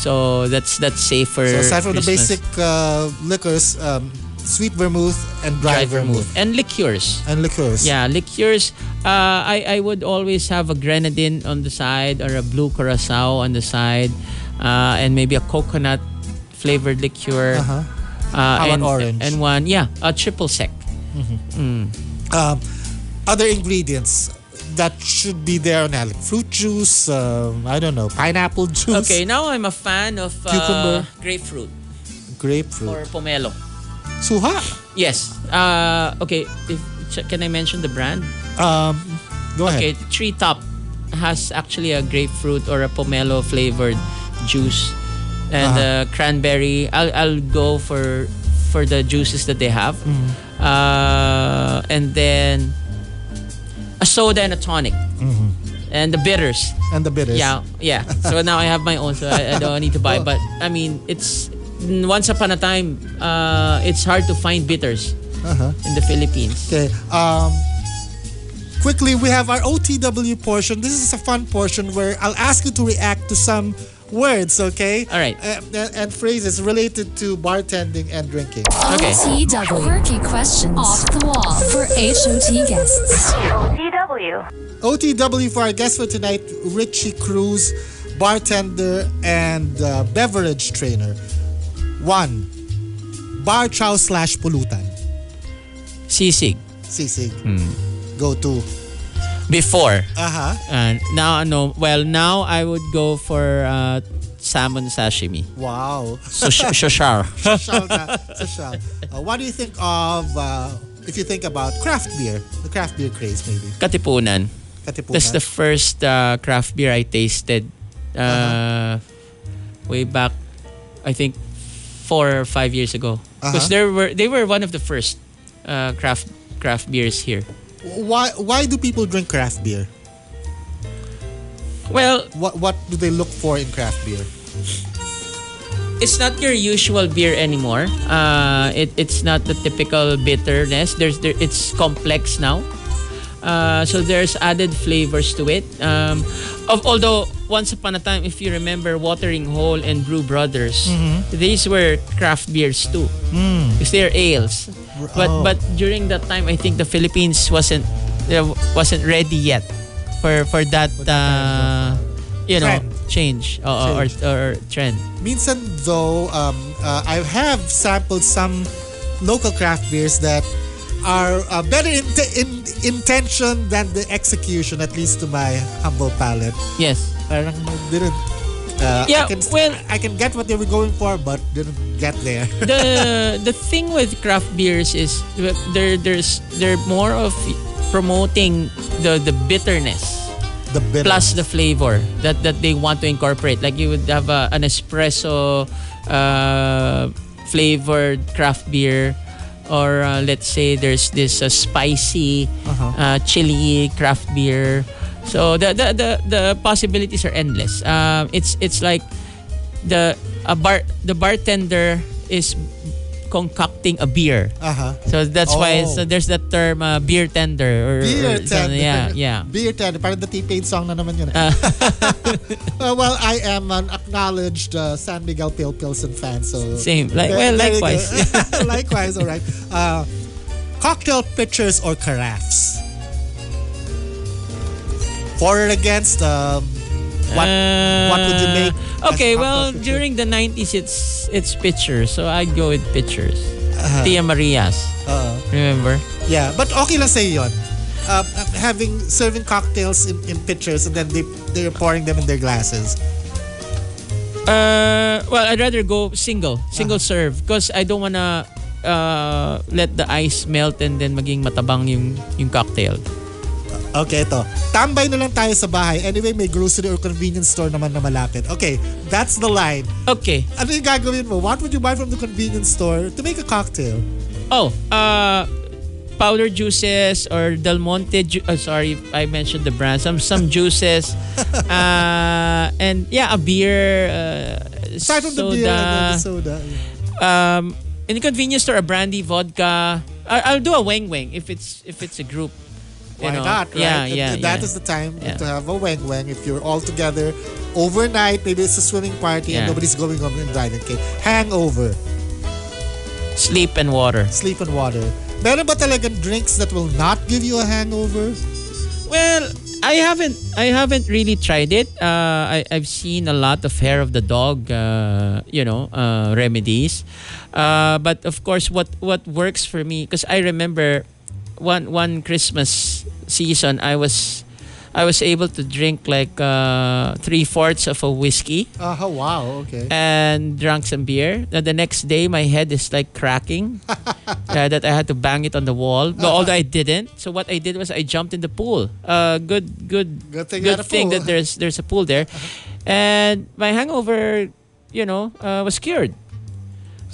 So that's that's safe for So aside from the basic uh, liquors, um, sweet vermouth and dry, dry vermouth. vermouth and liqueurs. and liqueurs. Yeah, liqueurs. Uh, I I would always have a grenadine on the side or a blue curacao on the side, uh, and maybe a coconut flavored liqueur. Uh-huh. Uh, and, orange? And one, yeah, a triple sec. Um, other ingredients that should be there on like fruit juice. Um, I don't know, pineapple juice. Okay, now I'm a fan of uh, Cucumber. grapefruit Grapefruit. or pomelo. Suha. Yes. Uh, okay. If, can I mention the brand? Um, go ahead. Okay. Tree Top has actually a grapefruit or a pomelo flavored juice, and Uh-huh. uh, cranberry. I'll I'll go for for the juices that they have, uh, and then a soda and a tonic, Mm-hmm. and the bitters. And the bitters. Yeah, yeah. So now I have my own, so I, I don't need to buy. But I mean, it's once upon a time, uh, it's hard to find bitters Uh-huh. in the Philippines. Okay. Um, quickly, we have our OTW portion. This is a fun portion where I'll ask you to react to some words, okay? All right. Uh, and, and phrases related to bartending and drinking. Okay. OTW. Quirky questions. Off the wall. For HOT guests. OTW. OTW for our guest for tonight, Richie Cruz, bartender and uh, beverage trainer. One, bar chow slash pulutan. Sisig. Sisig. Hmm. Go to. Before. Uh-huh. And now, no. Well, now I would go for uh, salmon sashimi. Wow. So, sh- shoshar. Social ka. Social. Uh, what do you think of, uh, if you think about craft beer, the craft beer craze maybe? Katipunan. Katipunan. That's the first uh, craft beer I tasted. Uh, Way back, I think, four or five years ago. Because Uh-huh. there were they were one of the first uh, craft craft beers here. Why, why do people drink craft beer? Well, What, what do they look for in craft beer? it's not your usual beer anymore. Uh, it, it's not the typical bitterness. There's there, it's complex now. Uh, so there's added flavors to it. Um, of, although once upon a time, if you remember, Watering Hole and Brew Brothers, these were craft beers too, because they're ales. But oh. but during that time, I think the Philippines wasn't uh, wasn't ready yet for for that, uh, you know Trend. change, uh, or, Change. or or trend. Minsan though, um, uh, I have sampled some local craft beers that are uh, better in, in intention than the execution, at least to my humble palate. Yes. Parang didn't. Uh, Yeah, I can, well- I can get what they were going for, but didn't get there. the the thing with craft beers is they're there's they're more of promoting the the bitterness The bitter. plus the flavor that that they want to incorporate like you would have a, an espresso uh, flavored craft beer or uh, let's say there's this uh, spicy Uh-huh. uh, chili craft beer so the the the, the possibilities are endless um, it's it's like the a bar the bartender is concocting a beer Uh-huh. so that's why Oh. so there's that term uh, beer tender or, Beer or tender. yeah yeah Beer tender. Parang the T-Pain song na naman yun. Uh. Uh, well, I am an acknowledged uh, San Miguel Pale Pilsen fan, so... Same. Like, well, there you go. likewise. likewise, all right. Uh, cocktail pitchers or carafes? For or against? Um, what, what would you make? Uh, Okay, cocktail well, during the 90s, it's it's pictures. So I'd go with pictures. Uh-huh. Tia Marias. Uh, Remember? yeah, but okay lang sa'yo yun. Uh, having serving cocktails in, in pitchers and then they they're pouring them in their glasses. Uh, well, I'd rather go single. Single Uh-huh. serve. Because I don't wanna uh, let the ice melt and then maging matabang yung, yung cocktail. Okay, ito. Tambay na lang tayo sa bahay. Anyway, may grocery or convenience store naman na malapit. Okay, that's the line. Okay. Ano yung gagawin mo? What would you buy from the convenience store to make a cocktail? Oh, uh, powder juices or Del Monte. Ju- oh, sorry, I mentioned the brand. Some some juices, uh, and yeah, a beer. Uh, Aside from the beer and the soda. um, in the convenience store, a brandy, vodka. I, I'll do a weng weng if it's if it's a group. Why know. not, right? Yeah, yeah, th- That yeah. is the time Yeah. to have a weng weng if you're all together overnight. Maybe it's a swimming party and nobody's going home and driving. Okay. Hangover. Sleep and water. Sleep and water. Meron ba talagang drinks that will not give you a hangover? Well, I haven't I haven't really tried it. Uh, I I've seen a lot of hair of the dog, uh, you know, uh, remedies. Uh, but of course, what what works for me because I remember one one Christmas season, I was I was able to drink like uh, three fourths of a whiskey Uh, oh, wow. Okay. and drank some beer. Now the next day, my head is like cracking. uh, that I had to bang it on the wall. But although I didn't, so what I did was I jumped in the pool. Uh, good, good, Good thing a pool. that there's there's a pool there, and my hangover, you know, uh, was cured.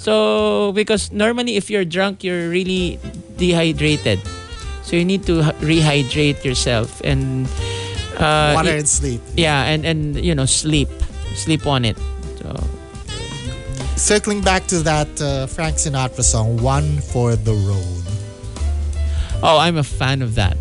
So because normally if you're drunk, you're really dehydrated. So you need to rehydrate yourself and uh, Water and sleep. yeah, and and you know sleep, sleep on it. So Circling back to that uh, Frank Sinatra song, One for the Road. Oh, I'm a fan of that.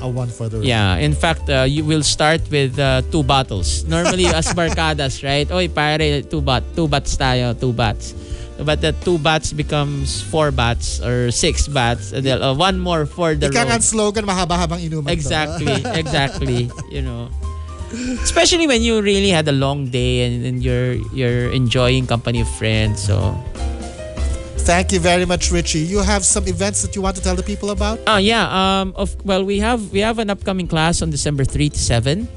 a one for the road. Yeah, in fact, uh, you will start with uh, two bottles. Normally, as barkadas, right? Oy, pare, two bat, two bats tayo, two bats. But the two bats becomes four bats or six bats. And then uh, one more for the Ika road. slogan, mahaba-habang inuman. Exactly, exactly. You know, especially when you really had a long day and, and you're you're enjoying company of friends. So, Thank you very much, Richie. You have some events that you want to tell the people about? oh yeah. Um, of well, we have we have an upcoming class on December three to seven.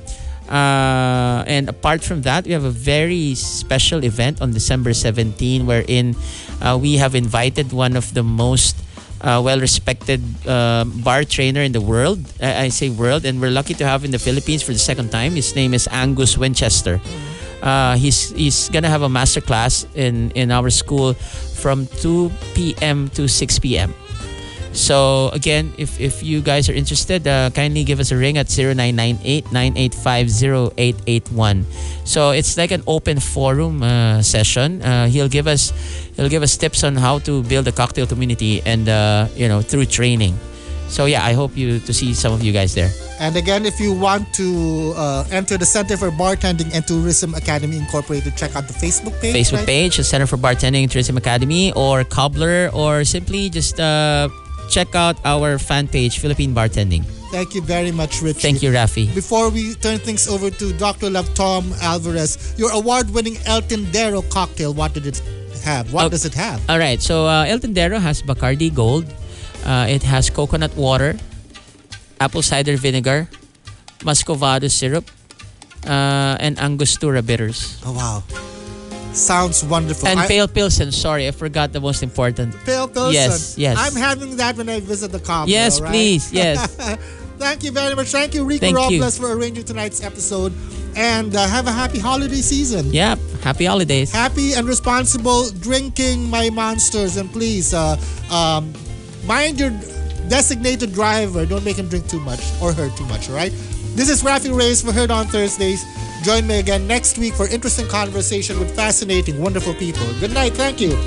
Uh, and apart from that, we have a very special event on December 17, wherein uh, we have invited one of the most uh, well-respected uh, bar trainer in the world. I, I say world, and we're lucky to have in the Philippines for the second time. His name is Angus Winchester. Uh, he's he's gonna have a master class in in our school from 2 p.m. to 6 p.m. So again, if, if you guys are interested, uh, kindly give us a ring at 0998-985-0881. So it's like an open forum uh, session. Uh, he'll give us he'll give us tips on how to build a cocktail community and uh, you know through training. So yeah, I hope you to see some of you guys there. And again, if you want to uh, enter the Center for Bartending and Tourism Academy Incorporated, check out the Facebook page. Facebook right? page, the Center for Bartending and Tourism Academy, or Cobbler, or simply just uh, check out our fan page, Philippine Bartending. Thank you very much, Richie. Thank you, Rafi. Before we turn things over to Dr. Love Tom Alvarez, your award-winning El Tendero cocktail, what did it have? What does it have? All right, so uh, El Tendero has Bacardi Gold. Uh, it has coconut water, apple cider vinegar, muscovado syrup, uh, and Angostura bitters. Oh, wow. Sounds wonderful. And I- pale pilsen. Sorry, I forgot the most important. Pale Pilsen. Yes, yes. I'm having that when I visit the combo. Yes, right? please. Yes. Thank you very much. Thank you, Rico Thank you. Robles, for arranging tonight's episode. And uh, have a happy holiday season. yep. Happy holidays. Happy and responsible drinking, my monsters. And please, uh, um, mind your designated driver. Don't make him drink too much or her too much, all right? This is Rafi Reyes for Heard on Thursdays. Join me again next week for interesting conversation with fascinating, wonderful people. Good night. Thank you.